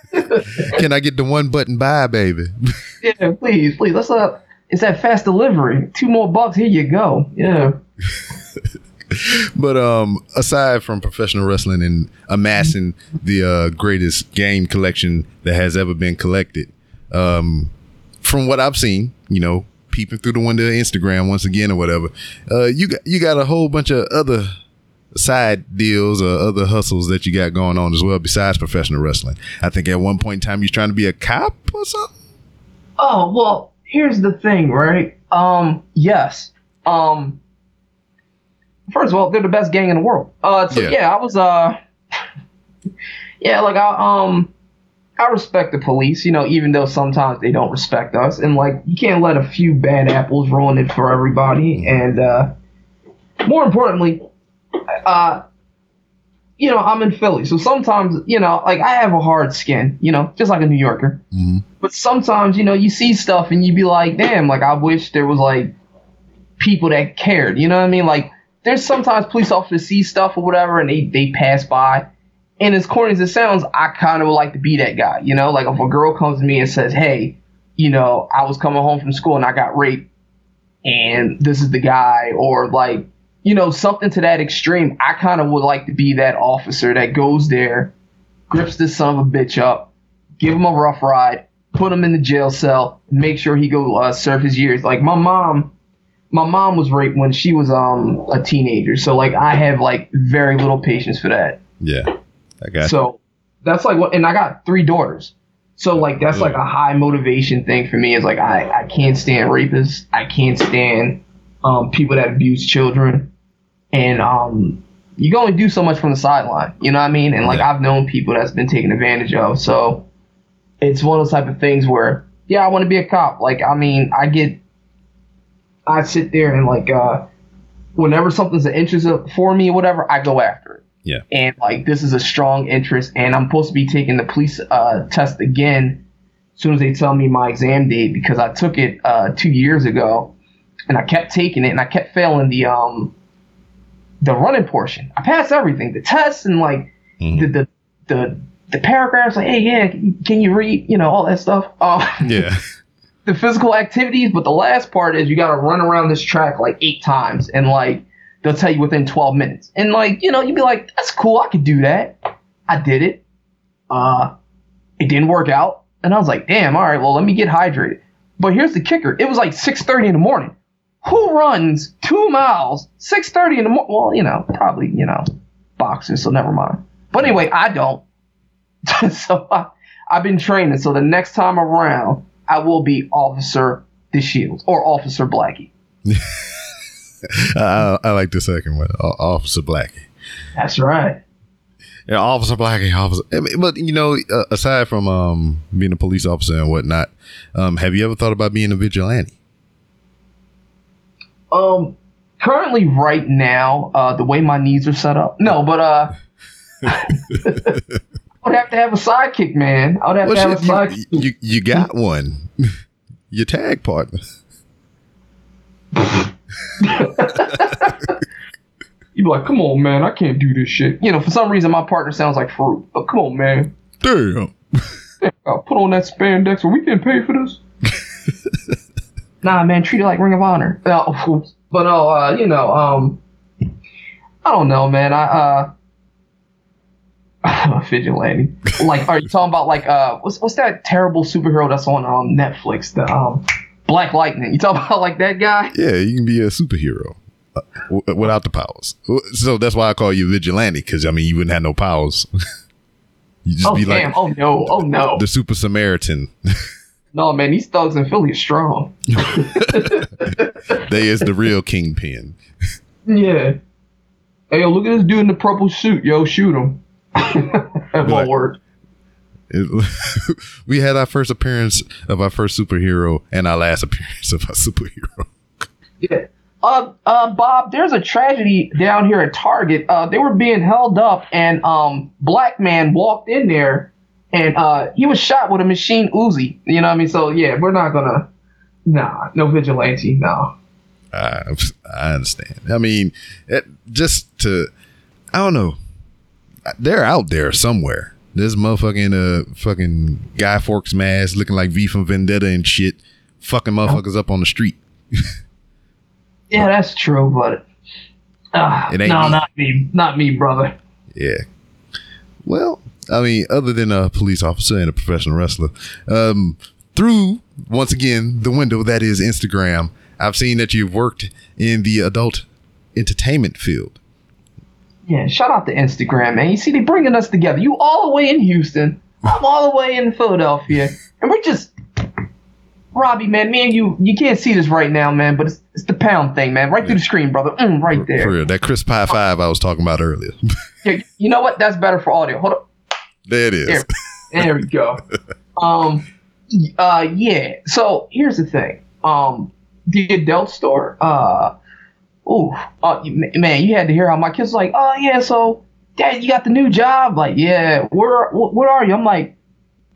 Can I get the one button buy, baby? [laughs] yeah, please, please. Let's uh, it's that fast delivery. Two more bucks, here you go. Yeah. [laughs] but um, aside from professional wrestling and amassing the uh, greatest game collection that has ever been collected, um, from what I've seen, you know, peeping through the window of Instagram once again or whatever, uh, you got you got a whole bunch of other side deals or other hustles that you got going on as well besides professional wrestling. I think at one point in time you was trying to be a cop or something. Oh well, here's the thing, right? Um, yes. Um, first of all, they're the best gang in the world. Uh, so Yeah. yeah, I was uh, [laughs] yeah, like I um, I respect the police, you know, even though sometimes they don't respect us, and like you can't let a few bad apples ruin it for everybody, and uh, more importantly, uh. You know, I'm in Philly, so sometimes, you know, like I have a hard skin, you know, just like a New Yorker. But sometimes, you know, you see stuff and you be like, damn, like I wish there was like people that cared. You know what I mean? Like there's sometimes police officers see stuff or whatever and they, they pass by. And as corny as it sounds, I kind of would like to be that guy. You know, like if a girl comes to me and says, hey, you know, I was coming home from school and I got raped and this is the guy, or like, you know, something to that extreme, I kind of would like to be that officer that goes there, grips this son of a bitch up, give him a rough ride, put him in the jail cell, make sure he go uh, serve his years. Like my mom, my mom was raped when she was um a teenager, so like I have like very little patience for that. Yeah, I got So that's like what, and I got three daughters. So like that's like a high motivation thing for me. Is like I I can't stand rapists. I can't stand um people that abuse children, and um you can only do so much from the sideline. You know what I mean? And like Yeah. I've known people that's been taken advantage of. So it's one of those type of things where yeah, I want to be a cop. Like I mean, I get I sit there and like uh whenever something's an interest for me or whatever, I go after it yeah. and like this is a strong interest and i'm supposed to be taking the police uh, test again as soon as they tell me my exam date because i took it uh, two years ago and i kept taking it and i kept failing the um the running portion i passed everything the tests and like Mhm. the, the the the paragraphs like hey yeah can you read you know all that stuff uh, [laughs] Yeah. the physical activities, but the last part is you got to run around this track like eight times, and like they'll tell you within 12 minutes, and like you know you'd be like, that's cool, I could do that. I did it. Uh, it didn't work out, and I was like, damn, all right, well let me get hydrated. But here's the kicker: it was like 6:30 in the morning. Who runs two miles 6:30 in the morning? Well, you know, probably you know, boxers, so never mind. But anyway, I don't. [laughs] so I, I've been training. So the next time around, I will be Officer the Shield or Officer Blackie. [laughs] I, I like the second one, Officer Blackie. That's right. Yeah, Officer Blackie, Officer. But you know, uh, aside from um, being a police officer and whatnot, um, have you ever thought about being a vigilante? Um, currently, right now, uh, the way my knees are set up, no, but uh, [laughs] I would have to have a sidekick, man. I would have Well, to have a sidekick. you, you, you got one. [laughs] Your tag partner. [laughs] You'd be like, come on, man, I can't do this shit. You know, for some reason, my partner sounds like fruit, but come on, man. Damn. Uh, put on that spandex, or we can pay for this. Nah, man, treat it like Ring of Honor. No, [laughs] but no, uh, you know, um, I don't know, man. I uh, [laughs] I'm a vigilante. Like, are you talking about like uh, what's what's that terrible superhero that's on um Netflix? The um, Black Lightning. You talking [laughs] about like that guy? Yeah, you can be a superhero uh, w- without the powers. So that's why I call you vigilante because I mean you wouldn't have no powers. you just Oh be damn! like oh no! Oh no! the super Samaritan. No, man, these thugs in Philly are strong. they is the real kingpin. Yeah. Hey, yo, look at this dude in the purple suit. Yo, shoot him. [laughs] that won't work. It- [laughs] we had our first appearance of our first superhero and our last appearance of our superhero. Yeah. Uh, uh, Bob, there's a tragedy down here at Target. Uh, they were being held up, and um, black man walked in there, and uh, he was shot with a machine Uzi. You know what I mean? So yeah, we're not gonna. Nah, no vigilante. No. I, I understand. I mean, it, just to, I don't know. They're out there somewhere. This motherfucking uh fucking Guy forks mask looking like V from Vendetta and shit, fucking motherfuckers up on the street. [laughs] Yeah, that's true, but uh, It ain't no, me. not me, not me, brother. Yeah. Well, I mean, other than a police officer and a professional wrestler, um, through once again the window that is Instagram, I've seen that you've worked in the adult entertainment field. Yeah, shout out to Instagram, man. You see, they're bringing us together. You all the way in Houston, I'm all the way in Philadelphia, and we're just Robbie, man. Me and you, you can't see this right now, man, but it's, it's the pound thing, man. Right through the screen, brother. Mm, right there. For real, that crisp high five I was talking about earlier. [laughs] Yeah, you know what? That's better for audio. Hold up. There it is. There, there we go. [laughs] Um, uh, yeah. So here's the thing. Um, the adult store. Uh, ooh, uh, man, you had to hear how my kids like. Oh yeah, so dad, you got the new job? Like, yeah. Where, wh- where are you? I'm like,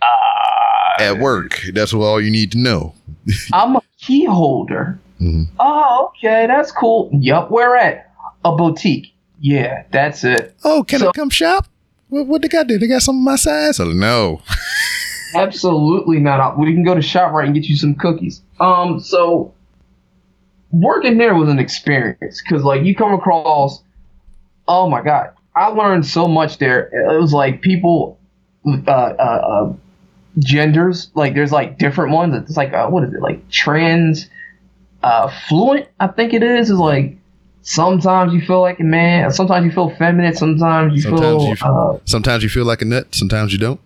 uh, At work, that's all you need to know. [laughs] I'm a key holder. Mhm. Oh, okay, that's cool. Yup, where at? A boutique. Yeah, that's it. Oh, can I come shop? What, what they got there? They got some of my size? Oh, no. [laughs] Absolutely not. We can go to ShopRite and get you some cookies. Um, so working there was an experience because like you come across, oh my god, I learned so much there. It was like people, uh, uh, uh genders. Like there's like different ones. It's like uh, what is it? Like trans, uh, fluent. I think it is. Is like sometimes you feel like a man. Sometimes you feel feminine. Sometimes you Sometimes feel. you uh, Sometimes you feel like a nut, sometimes you don't.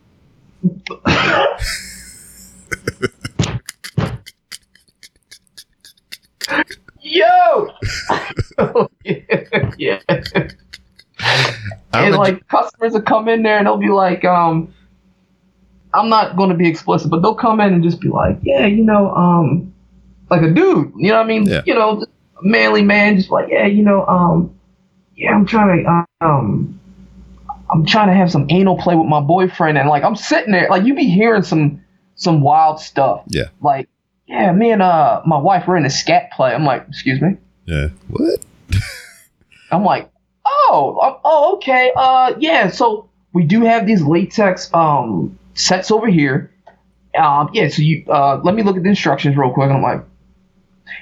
Yo! [laughs] yeah. yeah. And like customers will come in there and they'll be like, um, I'm not going to be explicit, but they'll come in and just be like, yeah, you know, um, like a dude, you know what I mean? Yeah. You know, manly man, just like, yeah, you know, um, yeah, I'm trying to, um, I'm trying to have some anal play with my boyfriend, and like I'm sitting there, like you be hearing some some wild stuff, Yeah. like, yeah, me and uh my wife were in a scat play. I'm like, excuse me. Yeah. What? [laughs] I'm like, oh, um, oh, okay, uh, yeah. So we do have these latex um sets over here. Um, yeah. So you uh, let me look at the instructions real quick. And I'm like,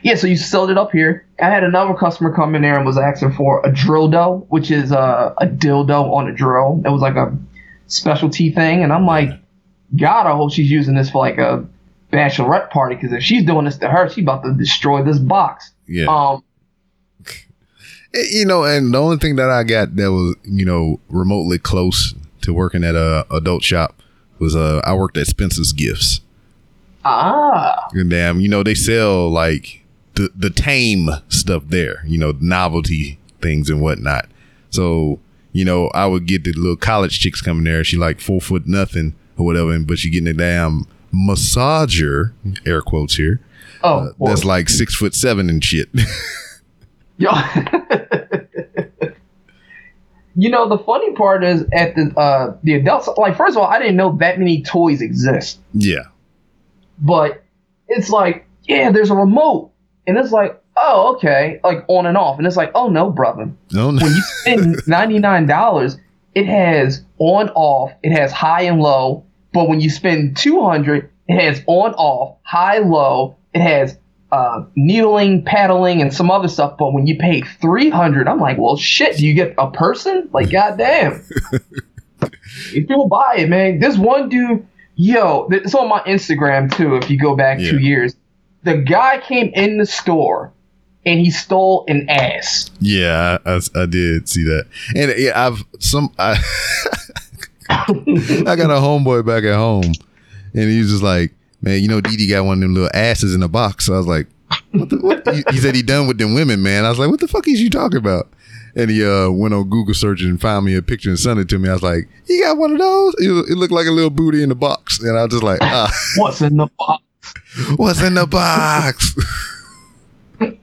yeah. So you sold it up here. I had another customer come in there and was asking for a drill dough, which is uh, a dildo on a drill. It was like a specialty thing, and I'm like, God, I hope she's using this for like a bachelorette party because if she's doing this to her, she's about to destroy this box. Yeah. Um, Eh, you know, and the only thing that I got that was, you know, remotely close to working at a adult shop was uh I worked at Spencer's Gifts. Ah. And damn, you know, they sell like the the tame stuff there, you know, novelty things and whatnot. So, you know, I would get the little college chicks coming there, she like four foot nothing or whatever, and- but she getting a damn massager, air quotes here, Oh, boy. that's like six foot seven and shit. [laughs] Yo. [laughs] you know, the funny part is at the uh the adults like first of all, I didn't know that many toys exist. yeah. But it's like, yeah, there's a remote. And it's like, oh, okay, like on and off. And it's like, oh no, brother. No, no. When you spend [laughs] ninety nine dollars, it has on off, it has high and low. But when you spend two hundred, it has on off, high, low, it has uh, needling, paddling, and some other stuff. But when you pay three hundred, I'm like, well, shit. Do you get a person? Like, goddamn. [laughs] if people buy it, man, this one dude, yo, it's on my Instagram too. If you go back Yeah. two years, the guy came in the store and he stole an ass. Yeah, I, I, I did see that, and yeah, I've some. I, [laughs] I got a homeboy back at home, and he was just like, "Man, you know, Didi got one of them little asses in a box." So I was like, "What?" The, what? He, he said he done with them women, man. I was like, "What the fuck is you talking about?" And he uh, went on Google search and found me a picture and sent it to me. I was like, "He got one of those." It, it looked like a little booty in the box, and I was just like, "Ah, [laughs] What's in the box? what's in the box?" [laughs]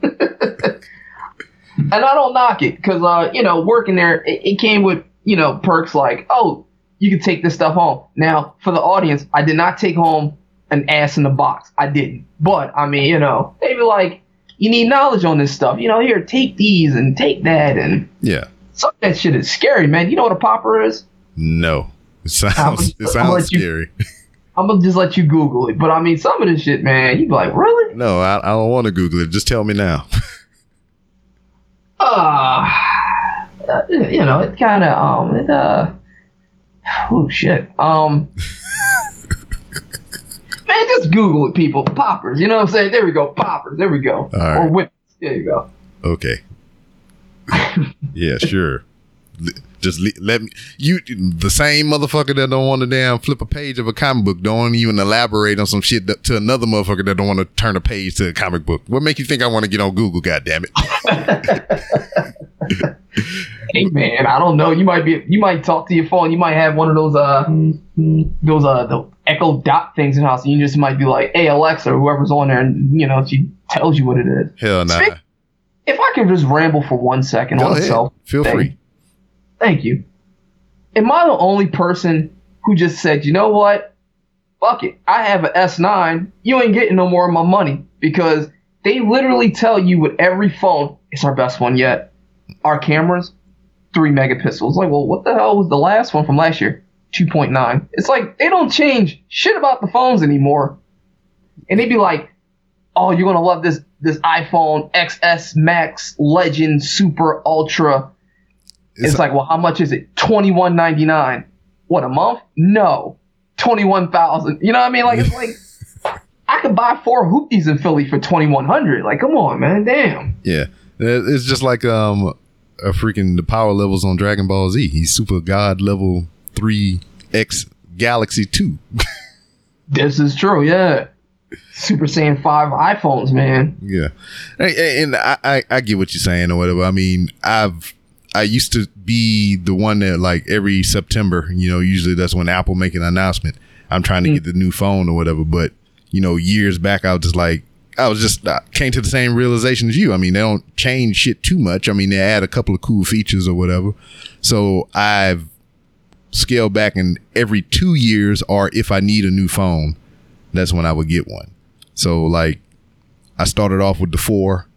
And I don't knock it because, uh, you know, working there, it, it came with, you know, perks like, oh, you can take this stuff home. Now, for the audience, I did not take home an ass in the box. I didn't. But, I mean, you know, they be like, you need knowledge on this stuff. You know, here, take these and take that. And yeah, some of that shit is scary, man. You know what a popper is? no, it sounds [laughs] it sounds you- scary. I'm going to just let you Google it. But, I mean, some of this shit, man, you be like, really? No, I, I don't want to Google it. Just tell me now. uh, uh, you know, it kind of, um, it, uh, oh shit. Um, [laughs] just Google it, people. Poppers, you know what I'm saying? There we go. Poppers, there we go. right. Or whips, there you go. Okay. yeah, sure. Just le- let me. You the same motherfucker that don't want to damn flip a page of a comic book. Don't even elaborate on some shit that, to another motherfucker that don't want to turn a page to a comic book. What make you think I want to get on Google? God damn it! [laughs] Hey man, I don't know. You might be, you might talk to your phone. You might have one of those, uh, those, uh, the Echo Dot things in house. And you just might be like, hey Alexa, or whoever's on there, and you know, she tells you what it is. Hell nah. Speak- If I could just ramble for one second Go on ahead. self, Feel thing. free. Thank you. Am I the only person who just said, you know what? Fuck it. I have an S9. You ain't getting no more of my money because they literally tell you with every phone, it's our best one yet. Our cameras, three megapixels. Like, well, what the hell was the last one from last year? 2.9. It's like they don't change shit about the phones anymore. And they'd be like, oh, you're gonna love this this iPhone XS Max Legend Super Ultra. It's, like, well, how much is it? Twenty one ninety nine. What a month? No, twenty one thousand. You know what I mean? Like it's like [laughs] I could buy four hoopties in Philly for twenty one hundred. Like, come on, man, damn. yeah, it's just like um a freaking the power levels on Dragon Ball Z. He's Super God level three X Galaxy two. [laughs] This is true, yeah. Super Saiyan five iPhones, man. Yeah, and I, I I get what you're saying or whatever. I mean, I've I used to be the one that like every September, you know, usually that's when Apple make an announcement. I'm trying to mm. get the new phone or whatever. But you know, years back, I was just like, I was just I came to the same realization as you. I mean, they don't change shit too much. I mean, they add a couple of cool features or whatever. So I've scaled back, and every two years, or if I need a new phone, that's when I would get one. So like I started off with the four,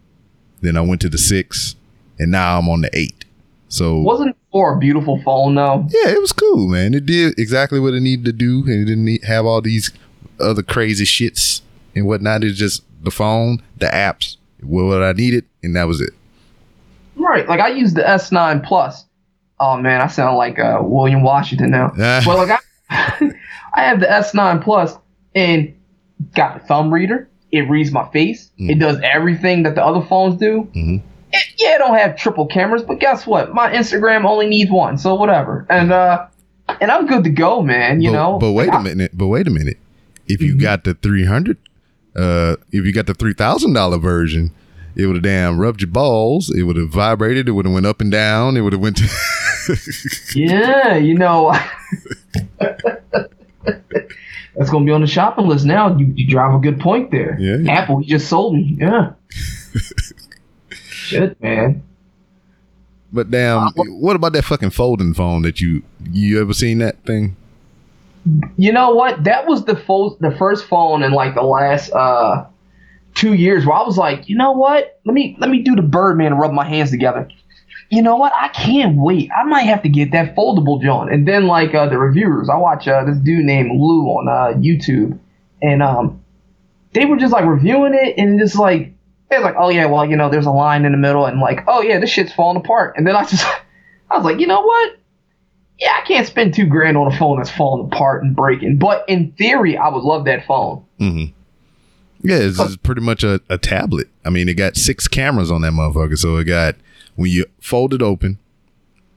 then I went to the six, and now I'm on the eight. So Wasn't for a beautiful phone though? yeah, it was cool, man. It did exactly what it needed to do, and it didn't need, have all these other crazy shits and whatnot. It's just the phone, the apps, what I needed, and that was it. Right. Like I used the S9 Plus. Oh man, I sound like uh, William Washington now. Well, like I, [laughs] I have the S9 Plus and got the thumb reader. It reads my face. It does everything that the other phones do. Mhm. It, yeah, it don't have triple cameras, but guess what? My Instagram only needs one, so whatever. And uh, and I'm good to go, man. You but, know. but wait a minute, but wait a minute. If you Mhm. got the three hundred, uh, if you got the three thousand dollar version, it would have damn rubbed your balls. It would have vibrated. It would have went up and down. It would have went. To [laughs] Yeah, you know. That's gonna be on the shopping list now. You, you drive a good point there. Yeah, yeah. Apple, you just sold me. Yeah. [laughs] Shit, man. but damn, what about that fucking folding phone that you you ever seen that thing? You know what? That was the fo- the first phone in like the last uh two years where I was like, you know what? Let me let me do the Birdman and rub my hands together. You know what? I can't wait. I might have to get that foldable John. And then like uh, the reviewers, I watch uh, this dude named Lou on uh, YouTube, and um, they were just like reviewing it and just like they're like, oh yeah, well you know there's a line in the middle and like, oh yeah, this shit's falling apart. And then I just [laughs] I was like, you know what? Yeah, I can't spend two grand on a phone that's falling apart and breaking. But in theory, I would love that phone. Mm-hmm. Yeah, it's, it's pretty much a, a tablet. I mean, it got six cameras on that motherfucker. So it got when you fold it open,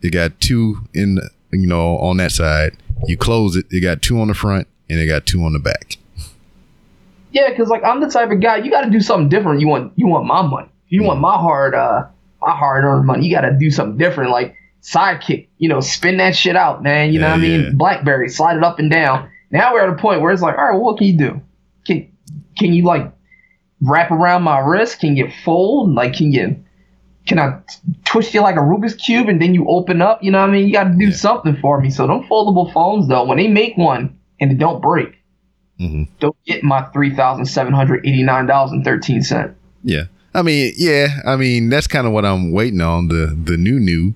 it got two in the, you know on that side. You close it, it got two on the front and it got two on the back. Yeah, because like I'm the type of guy you got to do something different. You want you want my money. You want my hard uh my hard earned money. You got to do something different, like Sidekick. You know, spin that shit out, man. You know Yeah, what I mean? BlackBerry, slide it up and down. Now we're at a point where it's like, all right, well, what can you do? Can can you like wrap around my wrist? Can you fold? Like, can you? Can I t- twist you like a Rubik's cube and then you open up? You know what I mean? You got to do Yeah. something for me. So them foldable phones though, when they make one and it don't break, Mhm. don't get my three thousand seven hundred eighty nine dollars and thirteen cent. Yeah. I mean, yeah. I mean, that's kind of what I'm waiting on the the new new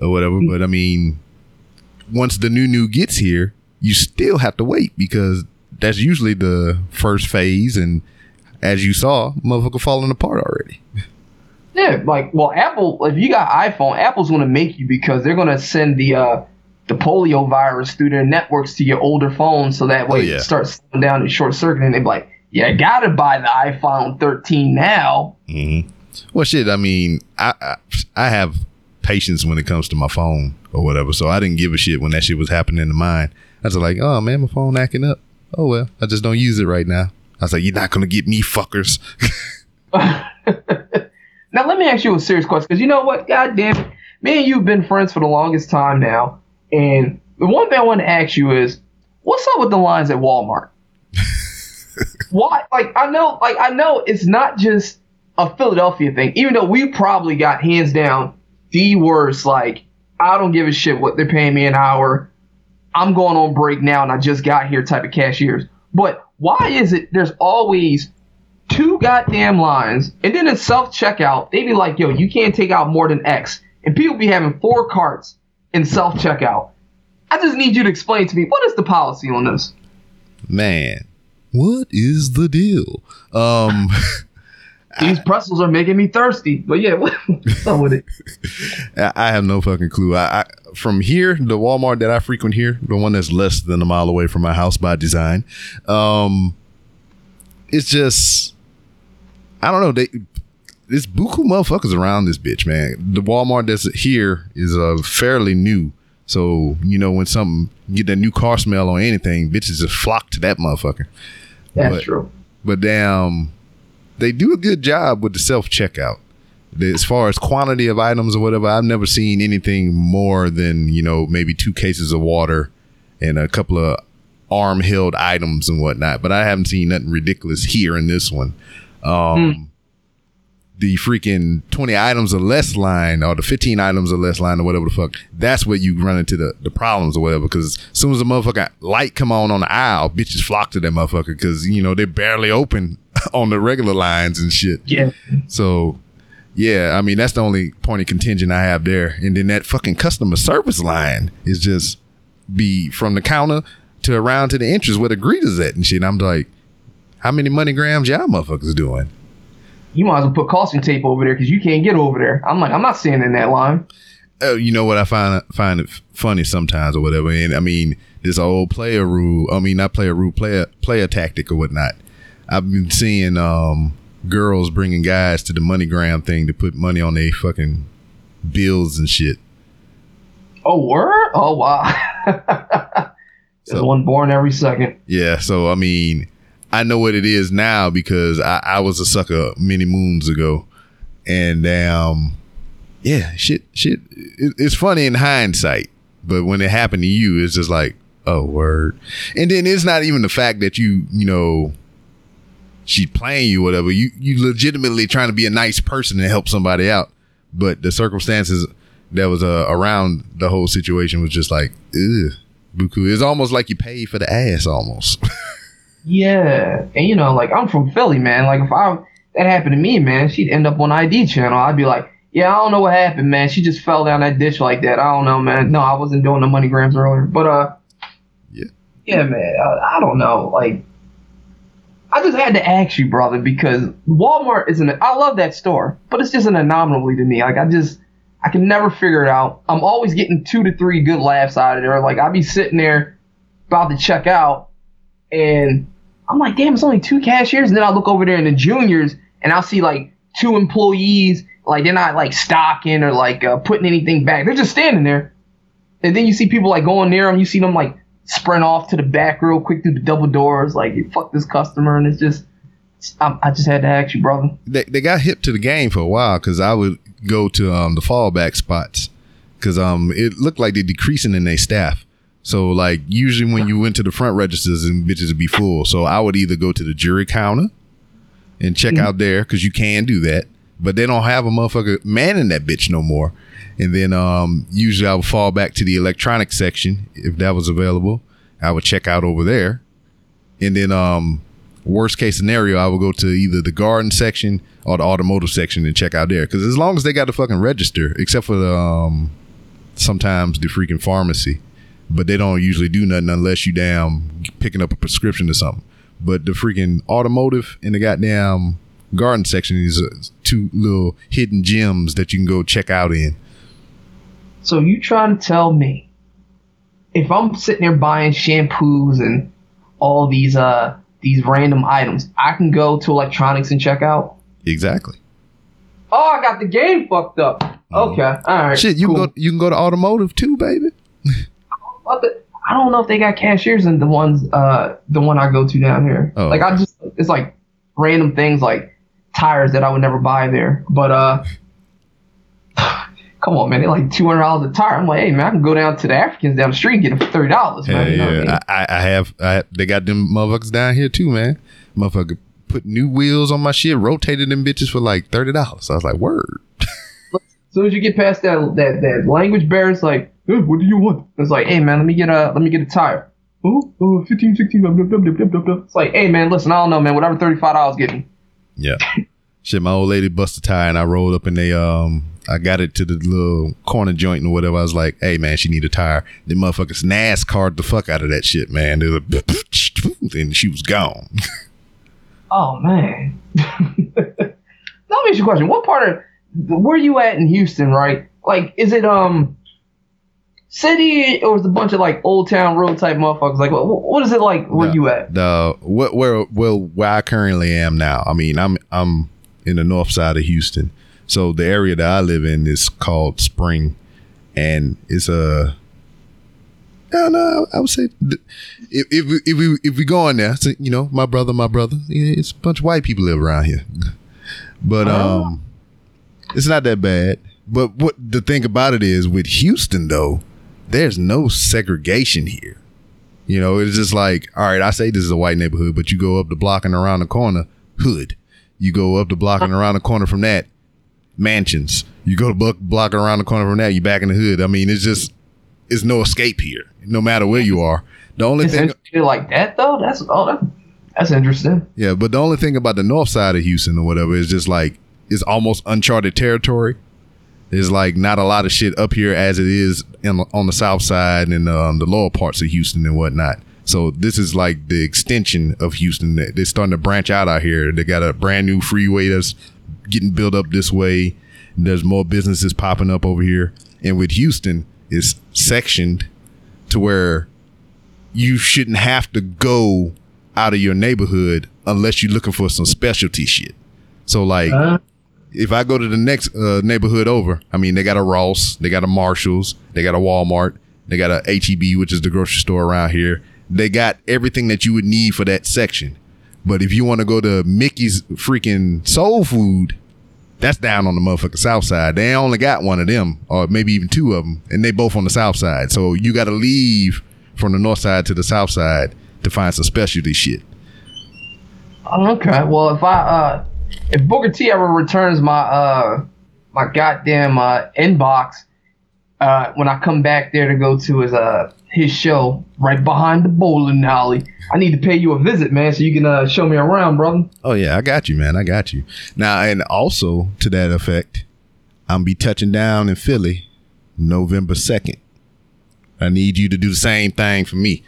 or whatever. But I mean, once the new new gets here, you still have to wait because that's usually the first phase, and as you saw, motherfucker falling apart already. [laughs] Yeah, like well, Apple. If you got iPhone, Apple's gonna make you because they're gonna send the uh, the polio virus through their networks to your older phones, so that way Oh, yeah. it starts slowing down and short circuiting. They be like, "Yeah, gotta buy the iPhone 13 now." Mm-hmm. Well, shit. I mean, I, I I have patience when it comes to my phone or whatever, so I didn't give a shit when that shit was happening to mine. I was like, oh man, my phone acting up. Oh well, I just don't use it right now. I was like, you're not gonna get me, fuckers. [laughs] [laughs] Now let me ask you a serious question, because you know what? God damn it, me and you've been friends for the longest time now, and the one thing I want to ask you is, what's up with the lines at Walmart? [laughs] Why? Like I know, like I know, it's not just a Philadelphia thing. Even though we probably got hands down the worst. Like I don't give a shit what they're paying me an hour. I'm going on break now, and I just got here type of cashiers. But why is it there's always two goddamn lines, and then in self checkout, they'd be like, yo, you can't take out more than X. And people be having four carts in self checkout. I just need you to explain to me what is the policy on this? Man, what is the deal? Um, [laughs] These pretzels are making me thirsty. But yeah, [laughs] what's up with it? [laughs] I I have no fucking clue. I, I from here, the Walmart that I frequent here, the one that's less than a mile away from my house by design, um, it's just I don't know. They there's buku motherfuckers around this bitch, man. The Walmart that's here is uh, fairly new. So, you know, when something get that new car smell or anything, bitches just flock to that motherfucker. That's But- true. But damn, they do a good job with the self checkout. As far as quantity of items or whatever, I've never seen anything more than, you know, maybe two cases of water and a couple of arm held items and whatnot. But I haven't seen nothing ridiculous here in this one. Um, The freaking 20 items or less line or the 15 items or less line or whatever the fuck, that's where you run into the, the problems or whatever. Because as soon as the motherfucker light come on on the aisle, bitches flock to that motherfucker because, you know, they're barely open [laughs] on the regular lines and shit. Yeah. So, yeah, I mean, that's the only point of contention I have there. And then that fucking customer service line is just be from the counter to around to the entrance where the greeters at and shit. I'm like, how many money grams y'all motherfuckers doing? You might as well put caution tape over there because you can't get over there. I'm like, I'm not standing in that line. Oh, you know what I find find it funny sometimes or whatever. And I mean, this old player rule. I mean, not player rule, player player tactic or whatnot. I've been seeing um, girls bringing guys to the MoneyGram thing to put money on their fucking bills and shit. Oh, word? Oh, wow. [laughs] There's So- one born every second. Yeah, so I mean, I know what it is now because I, I was a sucker many moons ago, and um, yeah, shit, shit. It, it's funny in hindsight, but when it happened to you, it's just like, oh word. And then it's not even the fact that you, you know, she's playing you, whatever. You you legitimately trying to be a nice person and help somebody out, but the circumstances that was uh, around the whole situation was just like, ugh, buku. It's almost like you paid for the ass, almost. [laughs] Yeah. And, you know, like, I'm from Philly, man. Like, if I that happened to me, man, she'd end up on ID channel. I'd be like, yeah, I don't know what happened, man. She just fell down that ditch like that. I don't know, man. No, I wasn't doing the money grams earlier. But, uh, Yeah. Yeah, man. I, I don't know. Like, I just had to ask you, brother, because Walmart is an, I love that store, but it's just an anomaly to me. Like, I just, I can never figure it out. I'm always getting two to three good laughs out of there. Like, I'd be sitting there about to check out, and I'm like, damn, it's only two cashiers. And then I look over there in the juniors, and I'll see like two employees. Like they're not like stocking or like uh, putting anything back. They're just standing there. And then you see people like going near them. You see them like sprint off to the back real quick through the double doors. Like fuck this customer, and it's just. I, I just had to ask you, brother. they, they got hip to the game for a while because I would go to um the fallback spots because um it looked like they're decreasing in their staff. So like usually when you went to the front registers and bitches would be full. So I would either go to the jury counter and check out there because you can do that, but they don't have a motherfucker manning that bitch no more. And then um usually I would fall back to the electronic section if that was available. I would check out over there, and then um worst case scenario I would go to either the garden section or the automotive section and check out there because as long as they got the fucking register, except for the um sometimes the freaking pharmacy but they don't usually do nothing unless you damn picking up a prescription or something. But the freaking automotive and the goddamn garden section is uh, two little hidden gems that you can go check out in. So you trying to tell me if I'm sitting there buying shampoos and all these uh these random items, I can go to electronics and check out? Exactly. Oh, I got the game fucked up. Okay, all right. Shit, you cool. can go you can go to automotive too, baby. [laughs] But the- I don't know if they got cashiers in the ones uh the one I go to down here. Oh. Like I just it's like random things like tires that I would never buy there. But uh [sighs] come on man, they're like two hundred dollars a tire. I'm like, hey man, I can go down to the Africans down the street and get them for thirty dollars, Yeah, man. You know what I mean? yeah. I, I have I they got them motherfuckers down here too, man. Motherfucker put new wheels on my shit, rotated them bitches for like thirty dollars. I was like, word. [laughs] As soon as you get past that that, that language barrier, it's like, "Hey, what do you want? It's like, hey man, let me get a let me get a tire. Oh, oh 15, 16, blah, blah, blah, blah, blah, blah, blah. It's like, hey man, listen, I don't know, man. Whatever thirty five dollars get me. Yeah. Shit, my old lady busted a tire and I rolled up and they um I got it to the little corner joint and whatever. I was like, hey man, she need a tire. The motherfuckers NASCAR the fuck out of that shit, man. They was like, [laughs] and she was gone. Oh man. [laughs] Let me ask you a question. What part of where you at in Houston, right? Like, is it um city or is it a bunch of like old town road type motherfuckers? Like, what, what is it like where No. you at? the what where well where I currently am now. I mean, I'm I'm in the north side of Houston. So the area that I live in is called Spring and it's a I don't know. I would say if if we, if we if we go on there, so, you know, my brother, my brother, it's a bunch of white people live around here. But Oh. um, it's not that bad. But what the thing about it is with Houston though, there's no segregation here. You know, it's just like, all right, I say this is a white neighborhood, but you go up the block and around the corner, hood. You go up the block and around the corner from that, mansions. You go to block, around the corner from that, you back in the hood. I mean, it's just, it's no escape here, no matter where you are. The only It's thing, like that though. That's oh, that's interesting. yeah, but the only thing about the north side of Houston or whatever is just like, it's almost uncharted territory. There's like not a lot of shit up here as it is in, on the south side and um, the lower parts of Houston and whatnot. So this is like the extension of Houston. They- They're starting to branch out out here. They got a brand new freeway that's getting built up this way. There's more businesses popping up over here. And with Houston, it's sectioned to where you shouldn't have to go out of your neighborhood unless you're looking for some specialty shit. So like Huh? If I go to the next uh, neighborhood over, I mean, they got a Ross, they got a Marshalls, they got a Walmart, they got a HEB, which is the grocery store around here. They got everything that you would need for that section. But if you want to go to Mickey's freaking soul food, that's down on the motherfucking south side. They only got one of them, or maybe even two of them, and they both on the south side. So you got to leave from the north side to the south side to find some specialty shit. Okay. Well, if I uh, if Booker T ever returns my uh, my goddamn uh inbox, uh, when I come back there to go to his uh his show right behind the bowling alley, I need to pay you a visit, man, so you can uh show me around, brother. Oh yeah, I got you, man. I got you. Now, and also to that effect, I'm be touching down in Philly November second. I need you to do the same thing for me.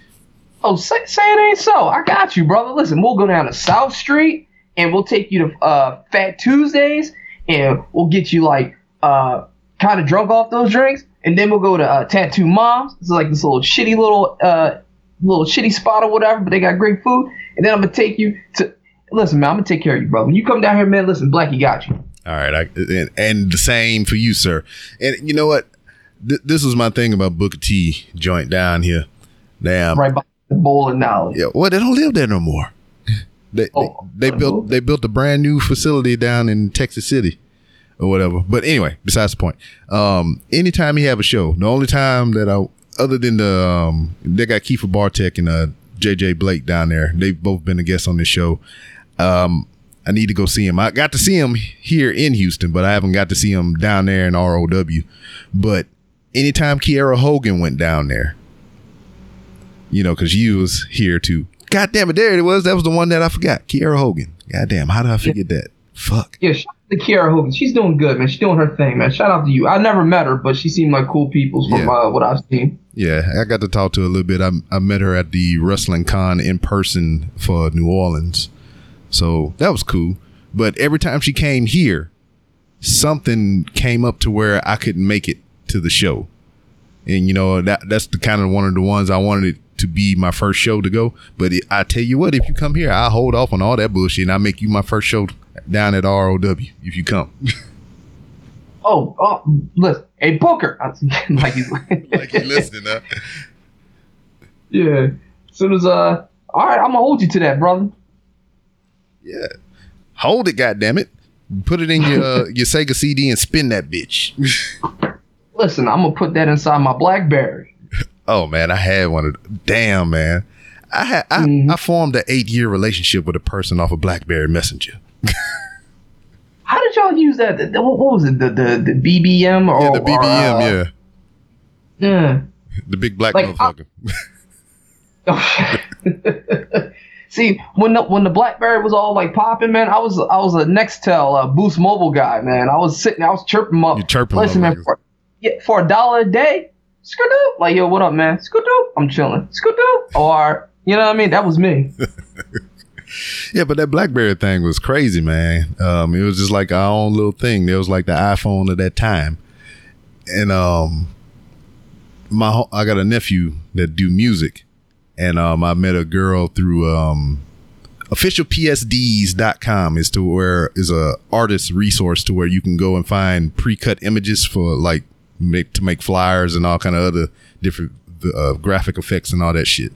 Oh, say, say it ain't so. I got you, brother. Listen, we'll go down to South Street and we'll take you to uh, Fat Tuesdays and we'll get you like uh, kind of drunk off those drinks, and then we'll go to uh, Tattoo Moms. It's like this little shitty little uh, little shitty spot or whatever, but they got great food. And then I'm gonna take you to. Listen, man, I'm gonna take care of you, brother. When you come down here, man, listen, Blackie got you. All right, I, and, and the same for you, sir. And you know what? Th- this was my thing about Booker T joint down here. Damn. Right by the bowling alley. Yeah. Well, they don't live there no more. They Oh. they, they built they built a brand new facility down in Texas City. or whatever. But anyway, besides the point. Um, anytime he have a show, the only time that I, other than the, um, they got Kiefer Bartek and uh, JJ Blake down there. They've both been a guest on this show. Um, I need to go see him. I got to see him here in Houston, but I haven't got to see him down there in ROW. But anytime Kiera Hogan went down there, you know, because you was here too. God damn it, there it was. That was the one that I forgot. Kiera Hogan. God damn, how did I forget that? Fuck. Yeah, shout out to Kiera Hogan. She's doing good, man. She's doing her thing, man. Shout out to you. I never met her, but she seemed like cool people from Yeah. uh, what I've seen. Yeah, I got to talk to her a little bit. I, I met her at the wrestling con in person for New Orleans. So that was cool. But every time she came here, something came up to where I couldn't make it to the show. And you know, that that's the kind of one of the ones I wanted to be my first show to go. But it, I tell you what, if you come here, I'll hold off on all that bullshit and I'll make you my first show down at ROW if you come. [laughs] Oh, oh, listen, hey Booker. I see, [laughs] like he's [laughs] like you listening, huh? yeah. As soon as uh, all right, I'm gonna hold you to that, brother. Yeah. Hold it, goddammit. Put it in your uh, your Sega CD and spin that bitch. Listen, I'm gonna put that inside my BlackBerry. Oh man, I had one of damn man. I had I, Mhm. I formed an eight year relationship with a person off of BlackBerry Messenger. [laughs] How did y'all use that? The- the- What what was it? The the, the BBM or yeah, the or, BBM, uh, yeah. Yeah. The big black like, I- motherfucker. [laughs] [laughs] See, when the when the BlackBerry was all like popping, man, I was I was a Nextel uh, Boost Mobile guy, man. I was sitting, I was chirping up. You chirping Listen, man, motherfuckers. for, yeah, for a dollar a day, skidoo. Like, yo, what up, man? Skidoo. I'm chilling. Skidoo. Or you know what I mean? That was me. [laughs] Yeah, but that BlackBerry thing was crazy, man. Um, it was just like our own little thing. It was like the iPhone of that time. And um, my I got a nephew that do music, and um, I met a girl through um, officialpsds.com is to where is a artist resource to where you can go and find pre-cut images for like make to make flyers and all kind of other different uh, graphic effects and all that shit.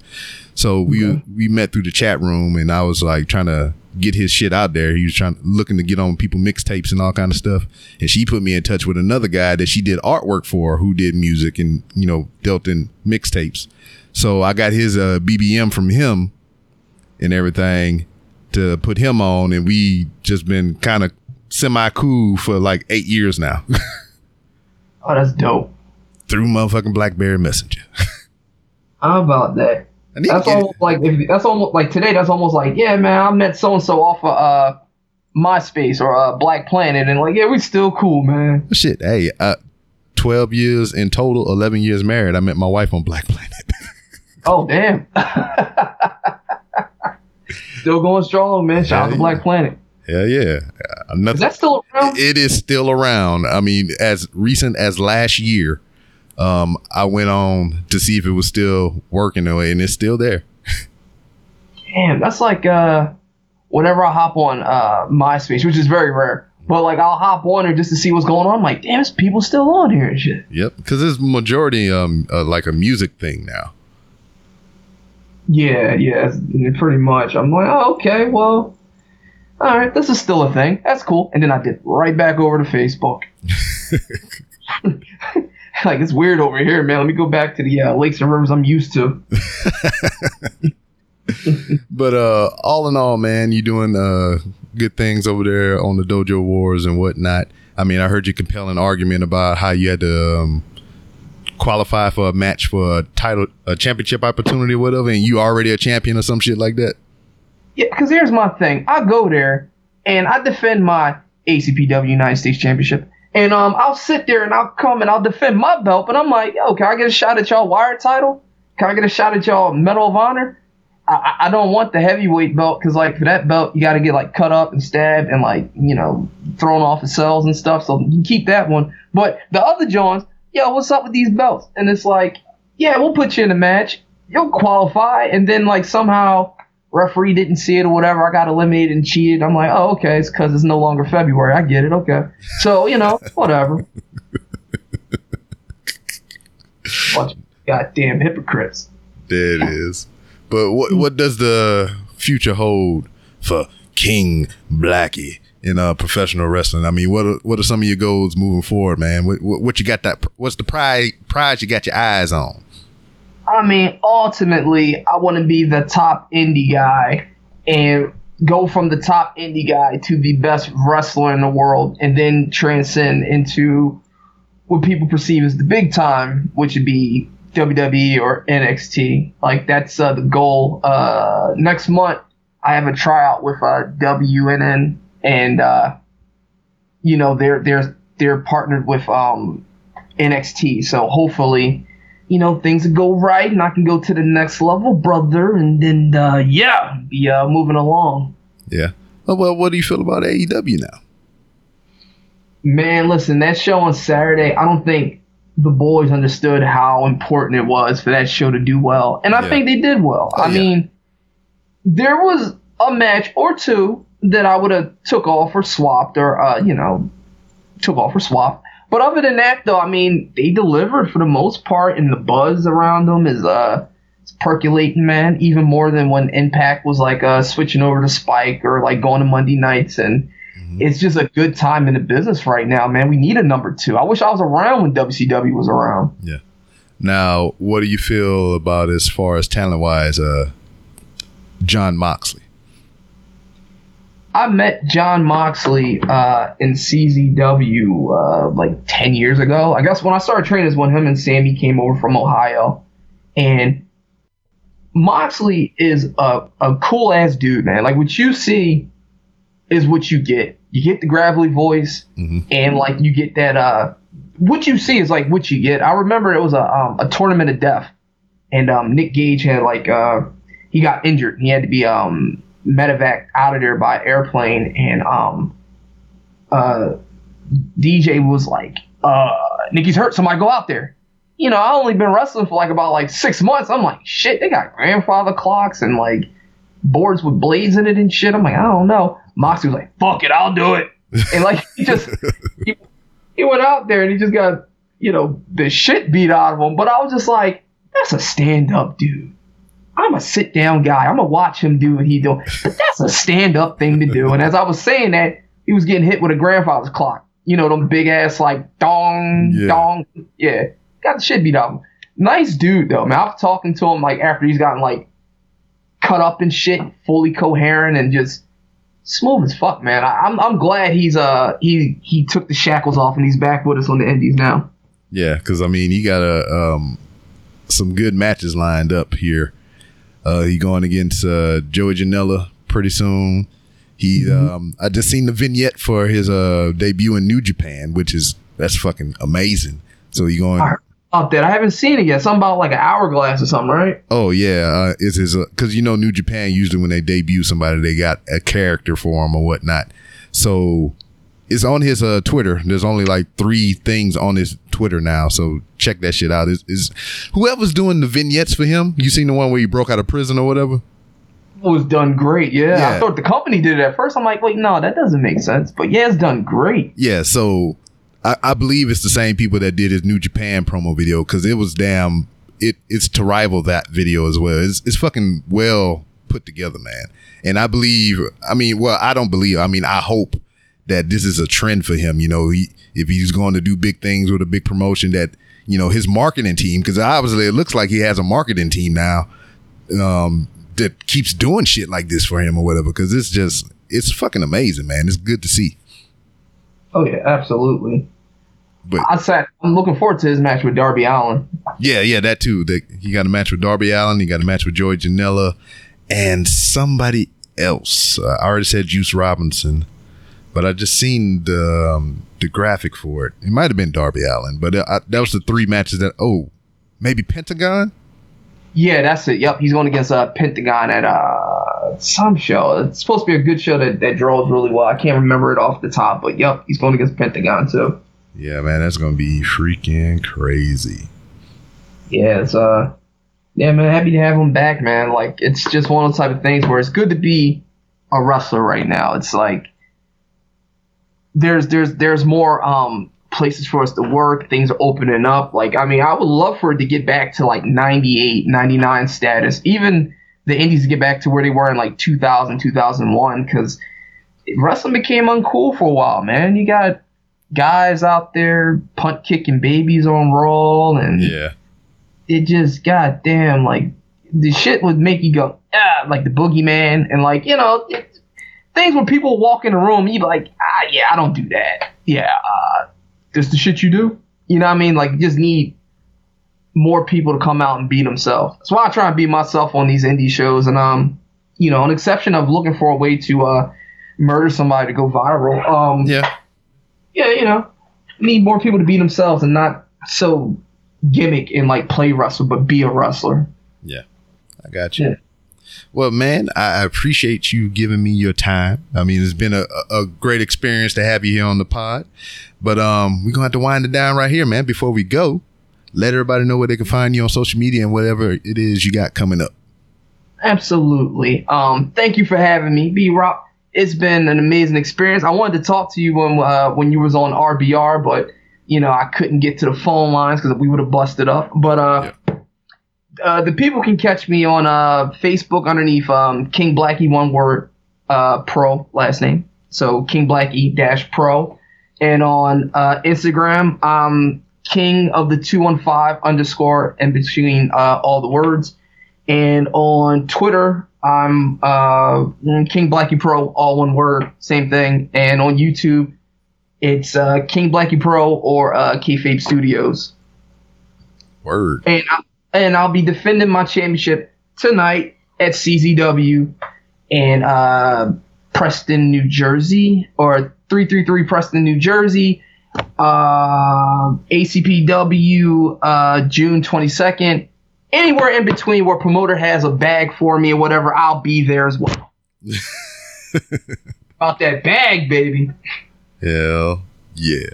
So we we met through the chat room, and I was like trying to get his shit out there. He was trying looking to get on people mixtapes and all kind of stuff. And she put me in touch with another guy that she did artwork for, who did music and you know dealt in mixtapes. So I got his uh, BBM from him and everything to put him on, and we just been kind of semi cool for like eight years now [laughs] Oh, that's dope. through motherfucking BlackBerry Messenger. [laughs] How about that? I need to That's it. almost like if, that's almost like today. That's almost like yeah, man. I met so and so off of uh, MySpace or uh, Black Planet, and like yeah, we still cool, man. Shit, hey, uh, 12 years in total, 11 years married. I met my wife on Black Planet. [laughs] Oh damn. [laughs] still going strong, man. Shout out to Black Planet. Yeah. Uh, Is nothing, that still around? it is still around. I mean, as recent as last year, um, I went on to see if it was still working away, and it's still there. Damn, that's like uh, whenever I hop on uh MySpace, which is very rare. But like I'll hop on there just to see what's going on. I'm like, damn, there's people still on here and shit. Yep, because it's majority um uh, like a music thing now. Yeah, yeah, pretty much. I'm like, oh, okay, well, all right, this is still a thing. That's cool. And then I did right back over to Facebook. [laughs] [laughs] like it's weird over here, man. Let me go back to the uh, lakes and rivers I'm used to. [laughs] But uh, all in all, man, you're doing uh good things over there on the Dojo Wars and whatnot. I mean, I heard you compelling argument about how you had to um, qualify for a match for a title, a championship opportunity, or whatever, and you already a champion or some shit like that. Yeah, because here's my thing. I go there and I defend my ACPW United States Championship. And um, I'll sit there and I'll come and I'll defend my belt. But I'm like, yo, can I get a shot at y'all wire title? Can I get a shot at y'all Medal of Honor? I, I- don't want the heavyweight belt because, like, for that belt, you got to get, like, cut up and stabbed and, like, you know, thrown off the cells and stuff. So you keep that one. But the other Johns, yo, what's up with these belts? And it's like, yeah, we'll put you in a match. You'll qualify. And then, like, somehow referee didn't see it or whatever. I got eliminated and cheated. I'm like, oh, okay, it's because it's no longer February. I get it. Okay. So, you know, [laughs] whatever. Bunch of goddamn hypocrites. There it is. But what what does the future hold for King Blackie in uh, professional wrestling. I mean, what are, what are some of your goals moving forward, man? What, what, what you got that? What's the prize prize you got your eyes on? I mean, ultimately, I want to be the top indie guy and go from the top indie guy to the best wrestler in the world, and then transcend into what people perceive as the big time, which would be WWE or NXT. Like that's uh, the goal. Uh, next month, I have a tryout with uh, WWN, and uh, you know they're they're they're partnered with um, NXT. So hopefully, you know things go right, and I can go to the next level, brother. And then uh, yeah, be uh, moving along. Yeah. Well, what do you feel about AEW now? Man, listen, that show on Saturday, I don't think the boys understood how important it was for that show to do well. And I Yeah. think they did well. Oh, I yeah. mean, there was a match or two that I would have took off or swapped or uh, you know, took off or swapped. But other than that though, I mean, they delivered for the most part and the buzz around them is uh it's percolating, man, even more than when Impact was like uh switching over to Spike or like going to Monday nights and it's just a good time in the business right now, man. We need a number two. I wish I was around when WCW was around. Yeah. Now, what do you feel about as far as talent wise, uh, John Moxley? I met John Moxley uh, in CZW uh, like 10 years ago. I guess when I started training is when him and Sami came over from Ohio. And Moxley is a, a cool ass dude, man. Like what you see is what you get. You get the gravelly voice Mhm. and like you get that uh what you see is like what you get. I remember it was a um, a tournament of death and um Nick Gage had like uh he got injured. He had to be um medevac out of there by airplane and um uh DJ was like uh Nikki's hurt somebody go out there. You know, I only been wrestling for like about like 6 months. I'm like, shit, they got grandfather clocks and like boards with blades in it and shit. I'm like, I don't know. Moxley was like, fuck it, I'll do it. And like he just [laughs] he, he went out there and he just got, you know, the shit beat out of him. But I was just like, that's a stand up dude. I'm a sit down guy. I'm gonna watch him do what he do. But that's a stand up thing to do. And as I was saying that, he was getting hit with a grandfather's clock. You know, them big ass like dong, Yeah. dong. Yeah. Got the shit beat out of him. Nice dude though, man. I was talking to him like after he's gotten like cut up and shit, fully coherent and just smooth as fuck, man. I, I'm I'm glad he's uh he he took the shackles off and he's back with us on the Indies now. Yeah, because I mean, he got a um, some good matches lined up here. Uh, he going against uh, Joey Janela pretty soon. He, um, I just seen the vignette for his uh, debut in New Japan, which is that's fucking amazing. So he going, Alright. Out there, I haven't seen it yet. Something about like an hourglass or something, right? oh yeah, uh, it's his because you know New Japan usually when they debut somebody they got a character for him or whatnot. So it's on his uh, Twitter. There's only like three things on his Twitter now, so check that shit out. Is is whoever's doing the vignettes for him? You seen the one where he broke out of prison or whatever? It was done great. Yeah. Yeah. I thought the company did it at first. I'm like, wait, no, that doesn't make sense. But yeah, it's done great. Yeah, so I, I believe it's the same people that did his New Japan promo video because it was damn. It it's to rival that video as well. It's it's fucking well put together, man. And I believe. I mean, well, I don't believe. I mean, I hope that this is a trend for him. You know, he, if he's going to do big things with a big promotion, that you know his marketing team, because obviously it looks like he has a marketing team now um, that keeps doing shit like this for him or whatever. Because it's just it's fucking amazing, man. It's good to see. Oh yeah, absolutely. But I sat. I'm looking forward to his match with Darby Allin. Yeah, yeah, that too. That he got a match with Darby Allin. He got a match with Joey Janela and somebody else. Uh, I already said Juice Robinson, but I just seen the um, the graphic for it. It might have been Darby Allin, but uh, I, that was the three matches that. Oh, maybe Pentagon. Yeah, that's it. Yep, he's going against uh, Pentagon at uh, some show. It's supposed to be a good show that, that draws really well. I can't remember it off the top, but yep, he's going against Pentagon too. Yeah, man, that's gonna be freaking crazy. Yeah, it's uh, yeah, man, happy to have him back, man. Like, it's just one of those type of things where it's good to be a wrestler right now. It's like there's there's there's more um places for us to work. Things are opening up. Like, I mean, I would love for it to get back to like 98, 99 status. Even the indies to get back to where they were in like 2000, 2001, because wrestling became uncool for a while, man. You got guys out there punt kicking babies on roll, and Yeah. it just goddamn like the shit would make you go ah like the boogeyman and like you know it, things where people walk in the room you be like ah yeah I don't do that yeah uh this the shit you do you know what I mean like you just need more people to come out and be themselves that's why I try and be myself on these indie shows and um you know an exception of looking for a way to uh murder somebody to go viral um Yeah. yeah, you know, need more people to be themselves and not so gimmick and like play wrestle, but be a wrestler. Yeah. I got you. Yeah. Well, man, I appreciate you giving me your time. I mean, it's been a, a great experience to have you here on the pod. But um, we're gonna have to wind it down right here, man. Before we go, let everybody know where they can find you on social media and whatever it is you got coming up. Absolutely. Um, thank you for having me, B Rock. It's been an amazing experience. I wanted to talk to you when uh, when you was on RBR, but you know I couldn't get to the phone lines because we would have busted up. But uh, uh, the people can catch me on uh, Facebook underneath um, King Blackie one word uh, pro last name, so King Blackie dash pro, and on uh, Instagram I'm King of the two one five underscore in between uh, all the words, and on Twitter I'm uh, King Blackie Pro all one word same thing, and on YouTube it's uh, King Blackie Pro or uh, Kayfabe Studios. Word. and I, and I'll be defending my championship tonight at CZW in uh, Preston, New Jersey, or three three three Preston, New Jersey. Uh, ACPW uh, June twenty second. Anywhere in between where promoter has a bag for me or whatever, I'll be there as well. [laughs] About that bag, baby. Hell yeah.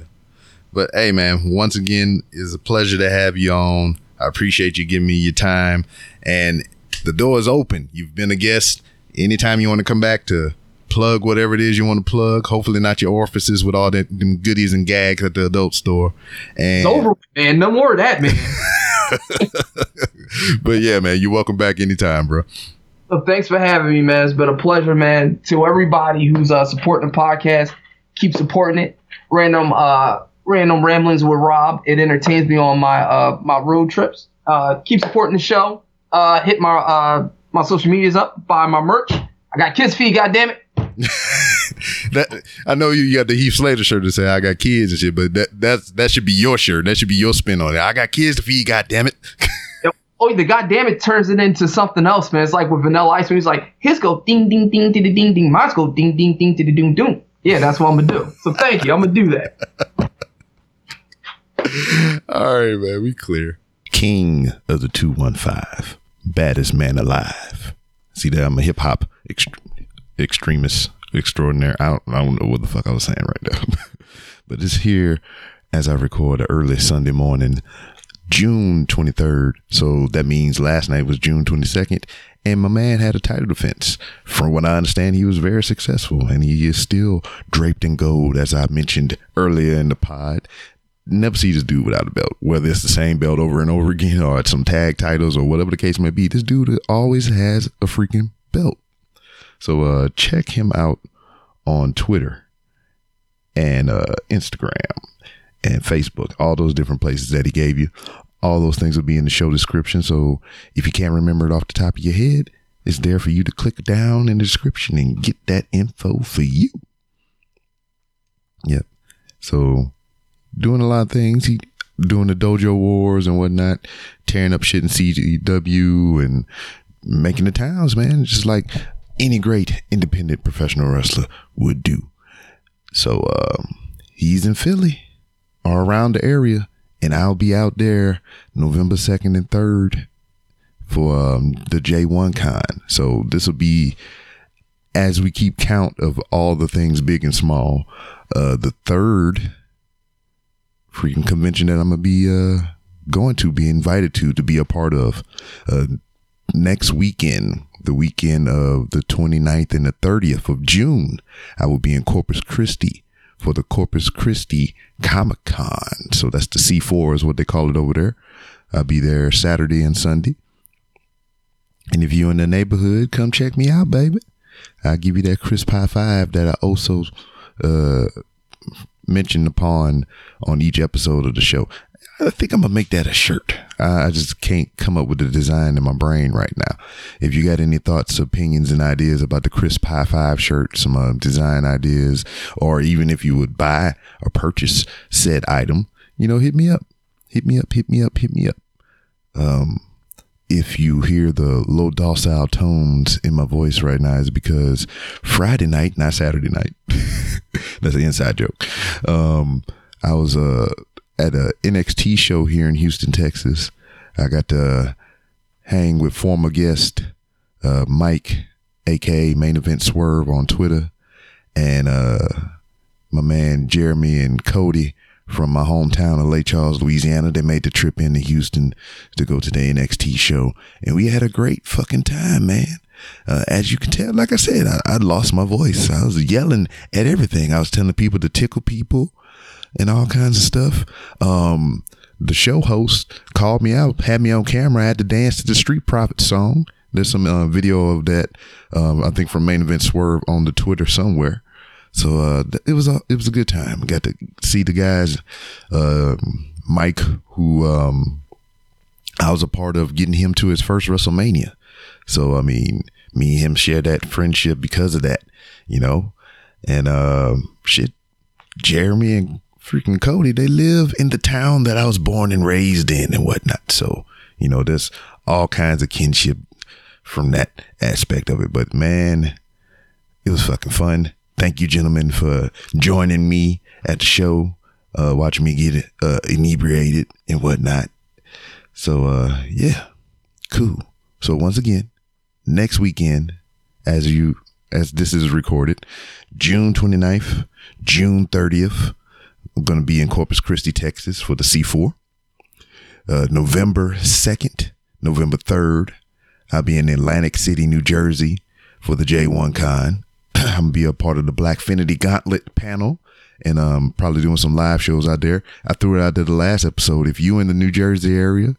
But hey, man, once again, it's a pleasure to have you on. I appreciate you giving me your time. And the door is open. You've been a guest. Anytime you want to come back to plug whatever it is you want to plug, hopefully not your orifices with all that them goodies and gags at the adult store. And It's over, man. No more of that, man. [laughs] but yeah, man, you're welcome back anytime, bro. Well, thanks for having me, man. It's been a pleasure, man. To everybody who's uh, supporting the podcast, keep supporting it. Random, uh, random ramblings with Rob. It entertains me on my uh, my road trips. Uh, keep supporting the show. Uh, hit my uh, my social medias up. Buy my merch. I got kids to feed. Goddamn it. [laughs] That I know you got the Heath Slater shirt to say I got kids and shit, but that that's that should be your shirt. That should be your spin on it. I got kids to feed. God damn it. [laughs] Oh, the goddamn it turns it into something else, man. It's like with Vanilla Ice, when he's like, his go ding ding ding to the ding ding, mine's go ding ding ding to the doom doom. Yeah, that's what I'm gonna do. So thank you. I'm gonna do that. [laughs] All right, man, we clear. King of the 215, baddest man alive. See that I'm a hip hop ext- extremist extraordinaire. I don't, I don't know what the fuck I was saying right now. [laughs] but it's here as I record early Sunday morning, June 23rd. So that means last night was June 22nd. And my man had a title defense. From what I understand, he was very successful and he is still draped in gold, as I mentioned earlier in the pod never see this dude without a belt, whether it's the same belt over and over again or some tag titles or whatever the case may be. This dude always has a freaking belt. So uh, check him out on Twitter and uh, Instagram and Facebook, all those different places that he gave you. All those things will be in the show description. So if you can't remember it off the top of your head, it's there for you to click down in the description and get that info for you. Yep. So doing a lot of things. He doing the dojo wars and whatnot, tearing up shit in CW and making the towns, man. Just like any great independent professional wrestler would do. So um, he's in Philly or around the area, and I'll be out there November second and third for um, the J1 Con. So this will be as we keep count of all the things big and small. Uh, the third freaking convention that I'm gonna be uh going to be invited to to be a part of. Uh next weekend the weekend of the 29th and the 30th of June I will be in Corpus Christi for the Corpus Christi Comic Con so that's the C4 is what they call it over there. I'll be there Saturday and Sunday. And if you're in the neighborhood come check me out baby. I'll give you that crisp high five that I also uh, mentioned upon on each episode of the show. I think I'm gonna make that a shirt. I just can't come up with the design in my brain right now. If you got any thoughts, opinions, and ideas about the crisp high five shirt, some uh, design ideas, or even if you would buy or purchase said item, you know, hit me up. Hit me up. Hit me up. Hit me up. Um, if you hear the low docile tones in my voice right now, is because Friday night, not Saturday night. [laughs] That's an inside joke. Um, I was uh at a NXT show here in Houston, Texas. I got to hang with former guest uh, Mike, aka Main Event Swerve on Twitter, and uh, my man Jeremy and Cody from my hometown of Lake Charles, Louisiana. They made the trip into Houston to go to the NXT show, and we had a great fucking time, man. Uh, as you can tell, like I said, I, I lost my voice. I was yelling at everything. I was telling people to tickle people and all kinds of stuff. Um, the show host called me out, had me on camera. I had to dance to the Street Profit song. There's some uh, video of that, um, I think from Main Event Swerve on the Twitter somewhere. So uh, it was a it was a good time. Got to see the guys, uh, Mike, who um, I was a part of getting him to his first WrestleMania. So I mean, me and him share that friendship because of that, you know. And uh, shit, Jeremy and freaking Cody, they live in the town that I was born and raised in and whatnot. So, you know, there's all kinds of kinship from that aspect of it. But man, it was fucking fun. Thank you, gentlemen, for joining me at the show, uh, watching me get uh, inebriated and whatnot. So, uh, yeah, cool. So once again, next weekend, as you, as this is recorded, June 29th, June 30th, I'm going to be in Corpus Christi, Texas for the C4. Uh, November 2nd, November 3rd, I'll be in Atlantic City, New Jersey for the J1 Con. [clears throat] I'm to be a part of the Blackfinity Gauntlet panel and um, probably doing some live shows out there. I threw it out there the last episode. If you in the New Jersey area,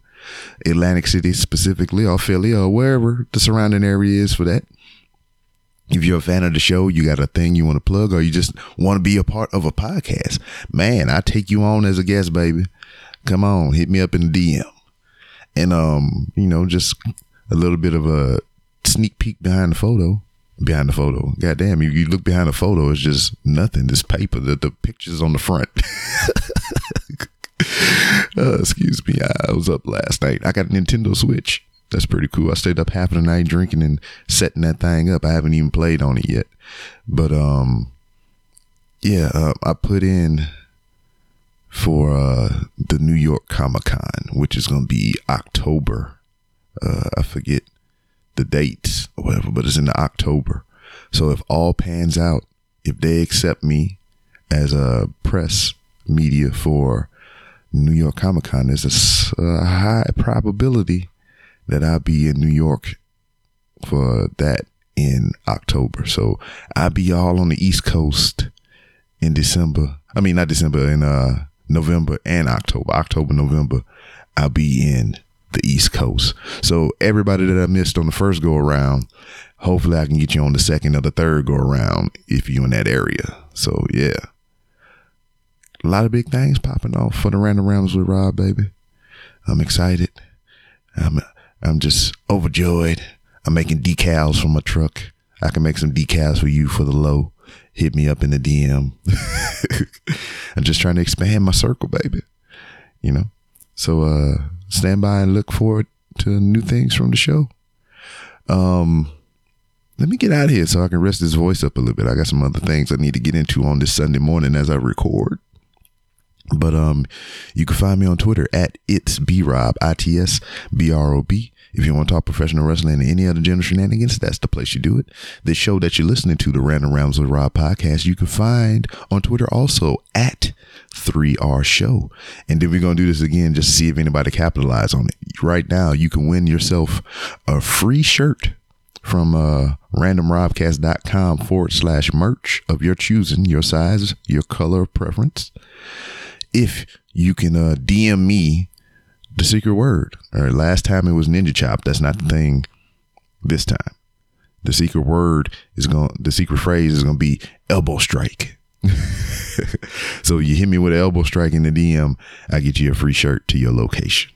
Atlantic City specifically, or Philly, or wherever the surrounding area is for that, if you're a fan of the show, you got a thing you want to plug, or you just want to be a part of a podcast, man, I take you on as a guest, baby. Come on, hit me up in the DM, and um, you know, just a little bit of a sneak peek behind the photo. Behind the photo, goddamn, you, you look behind the photo, it's just nothing. This paper, the the pictures on the front. [laughs] uh, excuse me, I was up last night. I got a Nintendo Switch. That's pretty cool. I stayed up half of the night drinking and setting that thing up. I haven't even played on it yet, but um, yeah, uh, I put in for uh the New York Comic Con, which is gonna be October. Uh, I forget the dates or whatever, but it's in the October. So if all pans out, if they accept me as a press media for New York Comic Con, there's a high probability that I'll be in New York for that in October. So I'll be all on the East Coast in December. I mean, not December, in uh, November and October. October, November, I'll be in the East Coast. So everybody that I missed on the first go around, hopefully I can get you on the second or the third go around if you're in that area. So yeah. A lot of big things popping off for the Random Rounds with Rob, baby. I'm excited. I'm I'm just overjoyed. I'm making decals for my truck. I can make some decals for you for the low. Hit me up in the DM. [laughs] I'm just trying to expand my circle, baby. You know? So uh stand by and look forward to new things from the show. Um let me get out of here so I can rest this voice up a little bit. I got some other things I need to get into on this Sunday morning as I record. But um, you can find me on Twitter at it's b rob i t s b r o b. If you want to talk professional wrestling and any other general shenanigans, that's the place you do it. The show that you're listening to, the Random Rounds with Rob podcast, you can find on Twitter also at 3R Show. And then we're going to do this again just to see if anybody capitalize on it. Right now, you can win yourself a free shirt from uh, randomrobcast.com forward slash merch of your choosing, your size, your color preference if you can uh, DM me the secret word. Or last time it was Ninja Chop. That's not the thing this time. The secret word is going. The secret phrase is to be elbow strike. [laughs] so you hit me with an elbow strike in the DM, I get you a free shirt to your location.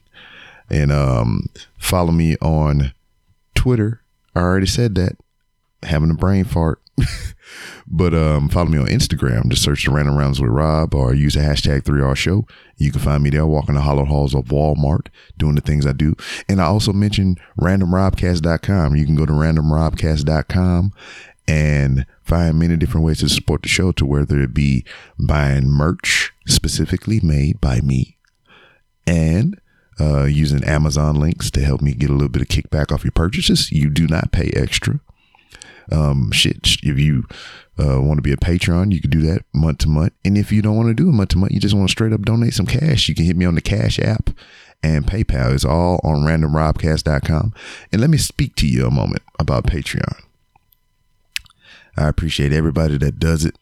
And um, follow me on Twitter. I already said that. Having a brain fart. But um, follow me on Instagram. Just search the Random Rounds with Rob or use the hashtag 3R Show. You can find me there walking the hollow halls of Walmart doing the things I do. And I also mentioned randomrobcast.com. You can go to randomrobcast.com and find many different ways to support the show to whether it be buying merch specifically made by me and uh, using Amazon links to help me get a little bit of kickback off your purchases. You do not pay extra. Um, shit, if you uh, want to be a Patreon, you can do that month to month. And if you don't want to do it month to month, you just want to straight up donate some cash, you can hit me on the Cash app and PayPal. It's all on randomrobcast.com. And let me speak to you a moment about Patreon. I appreciate everybody that does it.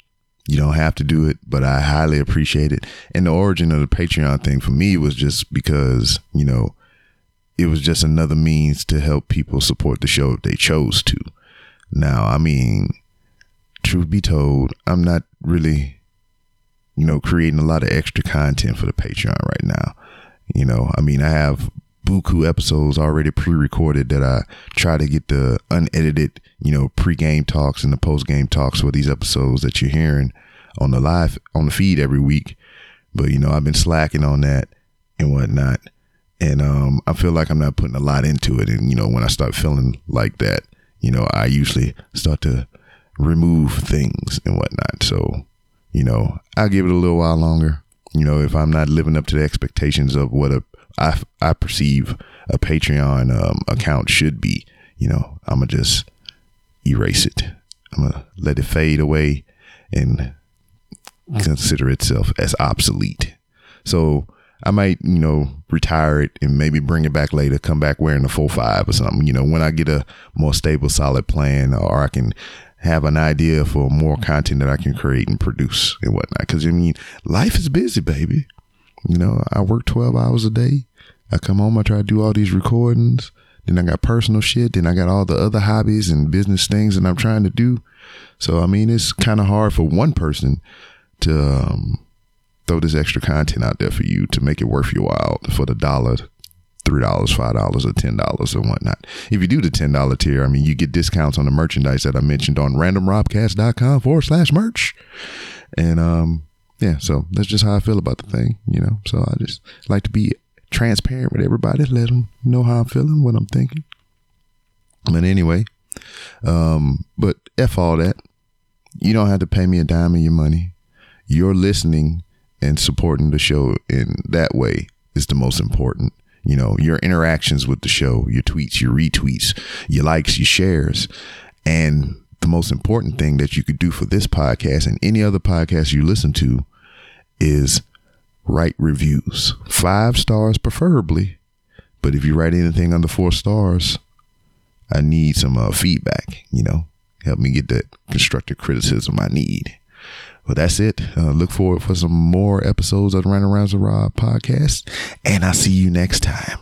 You don't have to do it, but I highly appreciate it. And the origin of the Patreon thing for me was just because, you know, it was just another means to help people support the show if they chose to. Now, I mean, truth be told, I'm not really, you know, creating a lot of extra content for the Patreon right now. You know, I mean, I have buku episodes already pre-recorded that I try to get the unedited, you know, pre-game talks and the post-game talks for these episodes that you're hearing on the live on the feed every week. But you know, I've been slacking on that and whatnot, and um, I feel like I'm not putting a lot into it. And you know, when I start feeling like that, you know, I usually start to remove things and whatnot. So, you know, I'll give it a little while longer. You know, if I'm not living up to the expectations of what a I, I perceive a Patreon um, account should be, you know, I'm gonna just erase it. I'm gonna let it fade away and consider itself as obsolete. So I might, you know, retire it and maybe bring it back later, come back wearing a full five or something, you know, when I get a more stable, solid plan or I can have an idea for more content that I can create and produce and whatnot. Cause I mean, life is busy, baby. You know, I work 12 hours a day. I come home, I try to do all these recordings. Then I got personal shit. Then I got all the other hobbies and business things that I'm trying to do. So, I mean, it's kind of hard for one person to um, throw this extra content out there for you to make it worth your while for the dollar, three dollars, five dollars, or ten dollars, or whatnot. If you do the ten dollar tier, I mean, you get discounts on the merchandise that I mentioned on randomrobcast.com forward slash merch. And um, yeah, so that's just how I feel about the thing, you know. So I just like to be transparent with everybody, let them know how I'm feeling, what I'm thinking. But anyway, um, but f all that. You don't have to pay me a dime of your money. You're listening and supporting the show in that way is the most important. You know, your interactions with the show, your tweets, your retweets, your likes, your shares, and the most important thing that you could do for this podcast and any other podcast you listen to is write reviews. Five stars preferably. But if you write anything under four stars, I need some uh, feedback, you know, help me get that constructive criticism I need. Well, that's it. Uh, look forward for some more episodes of the Random Rounds of Rob podcast. And I'll see you next time.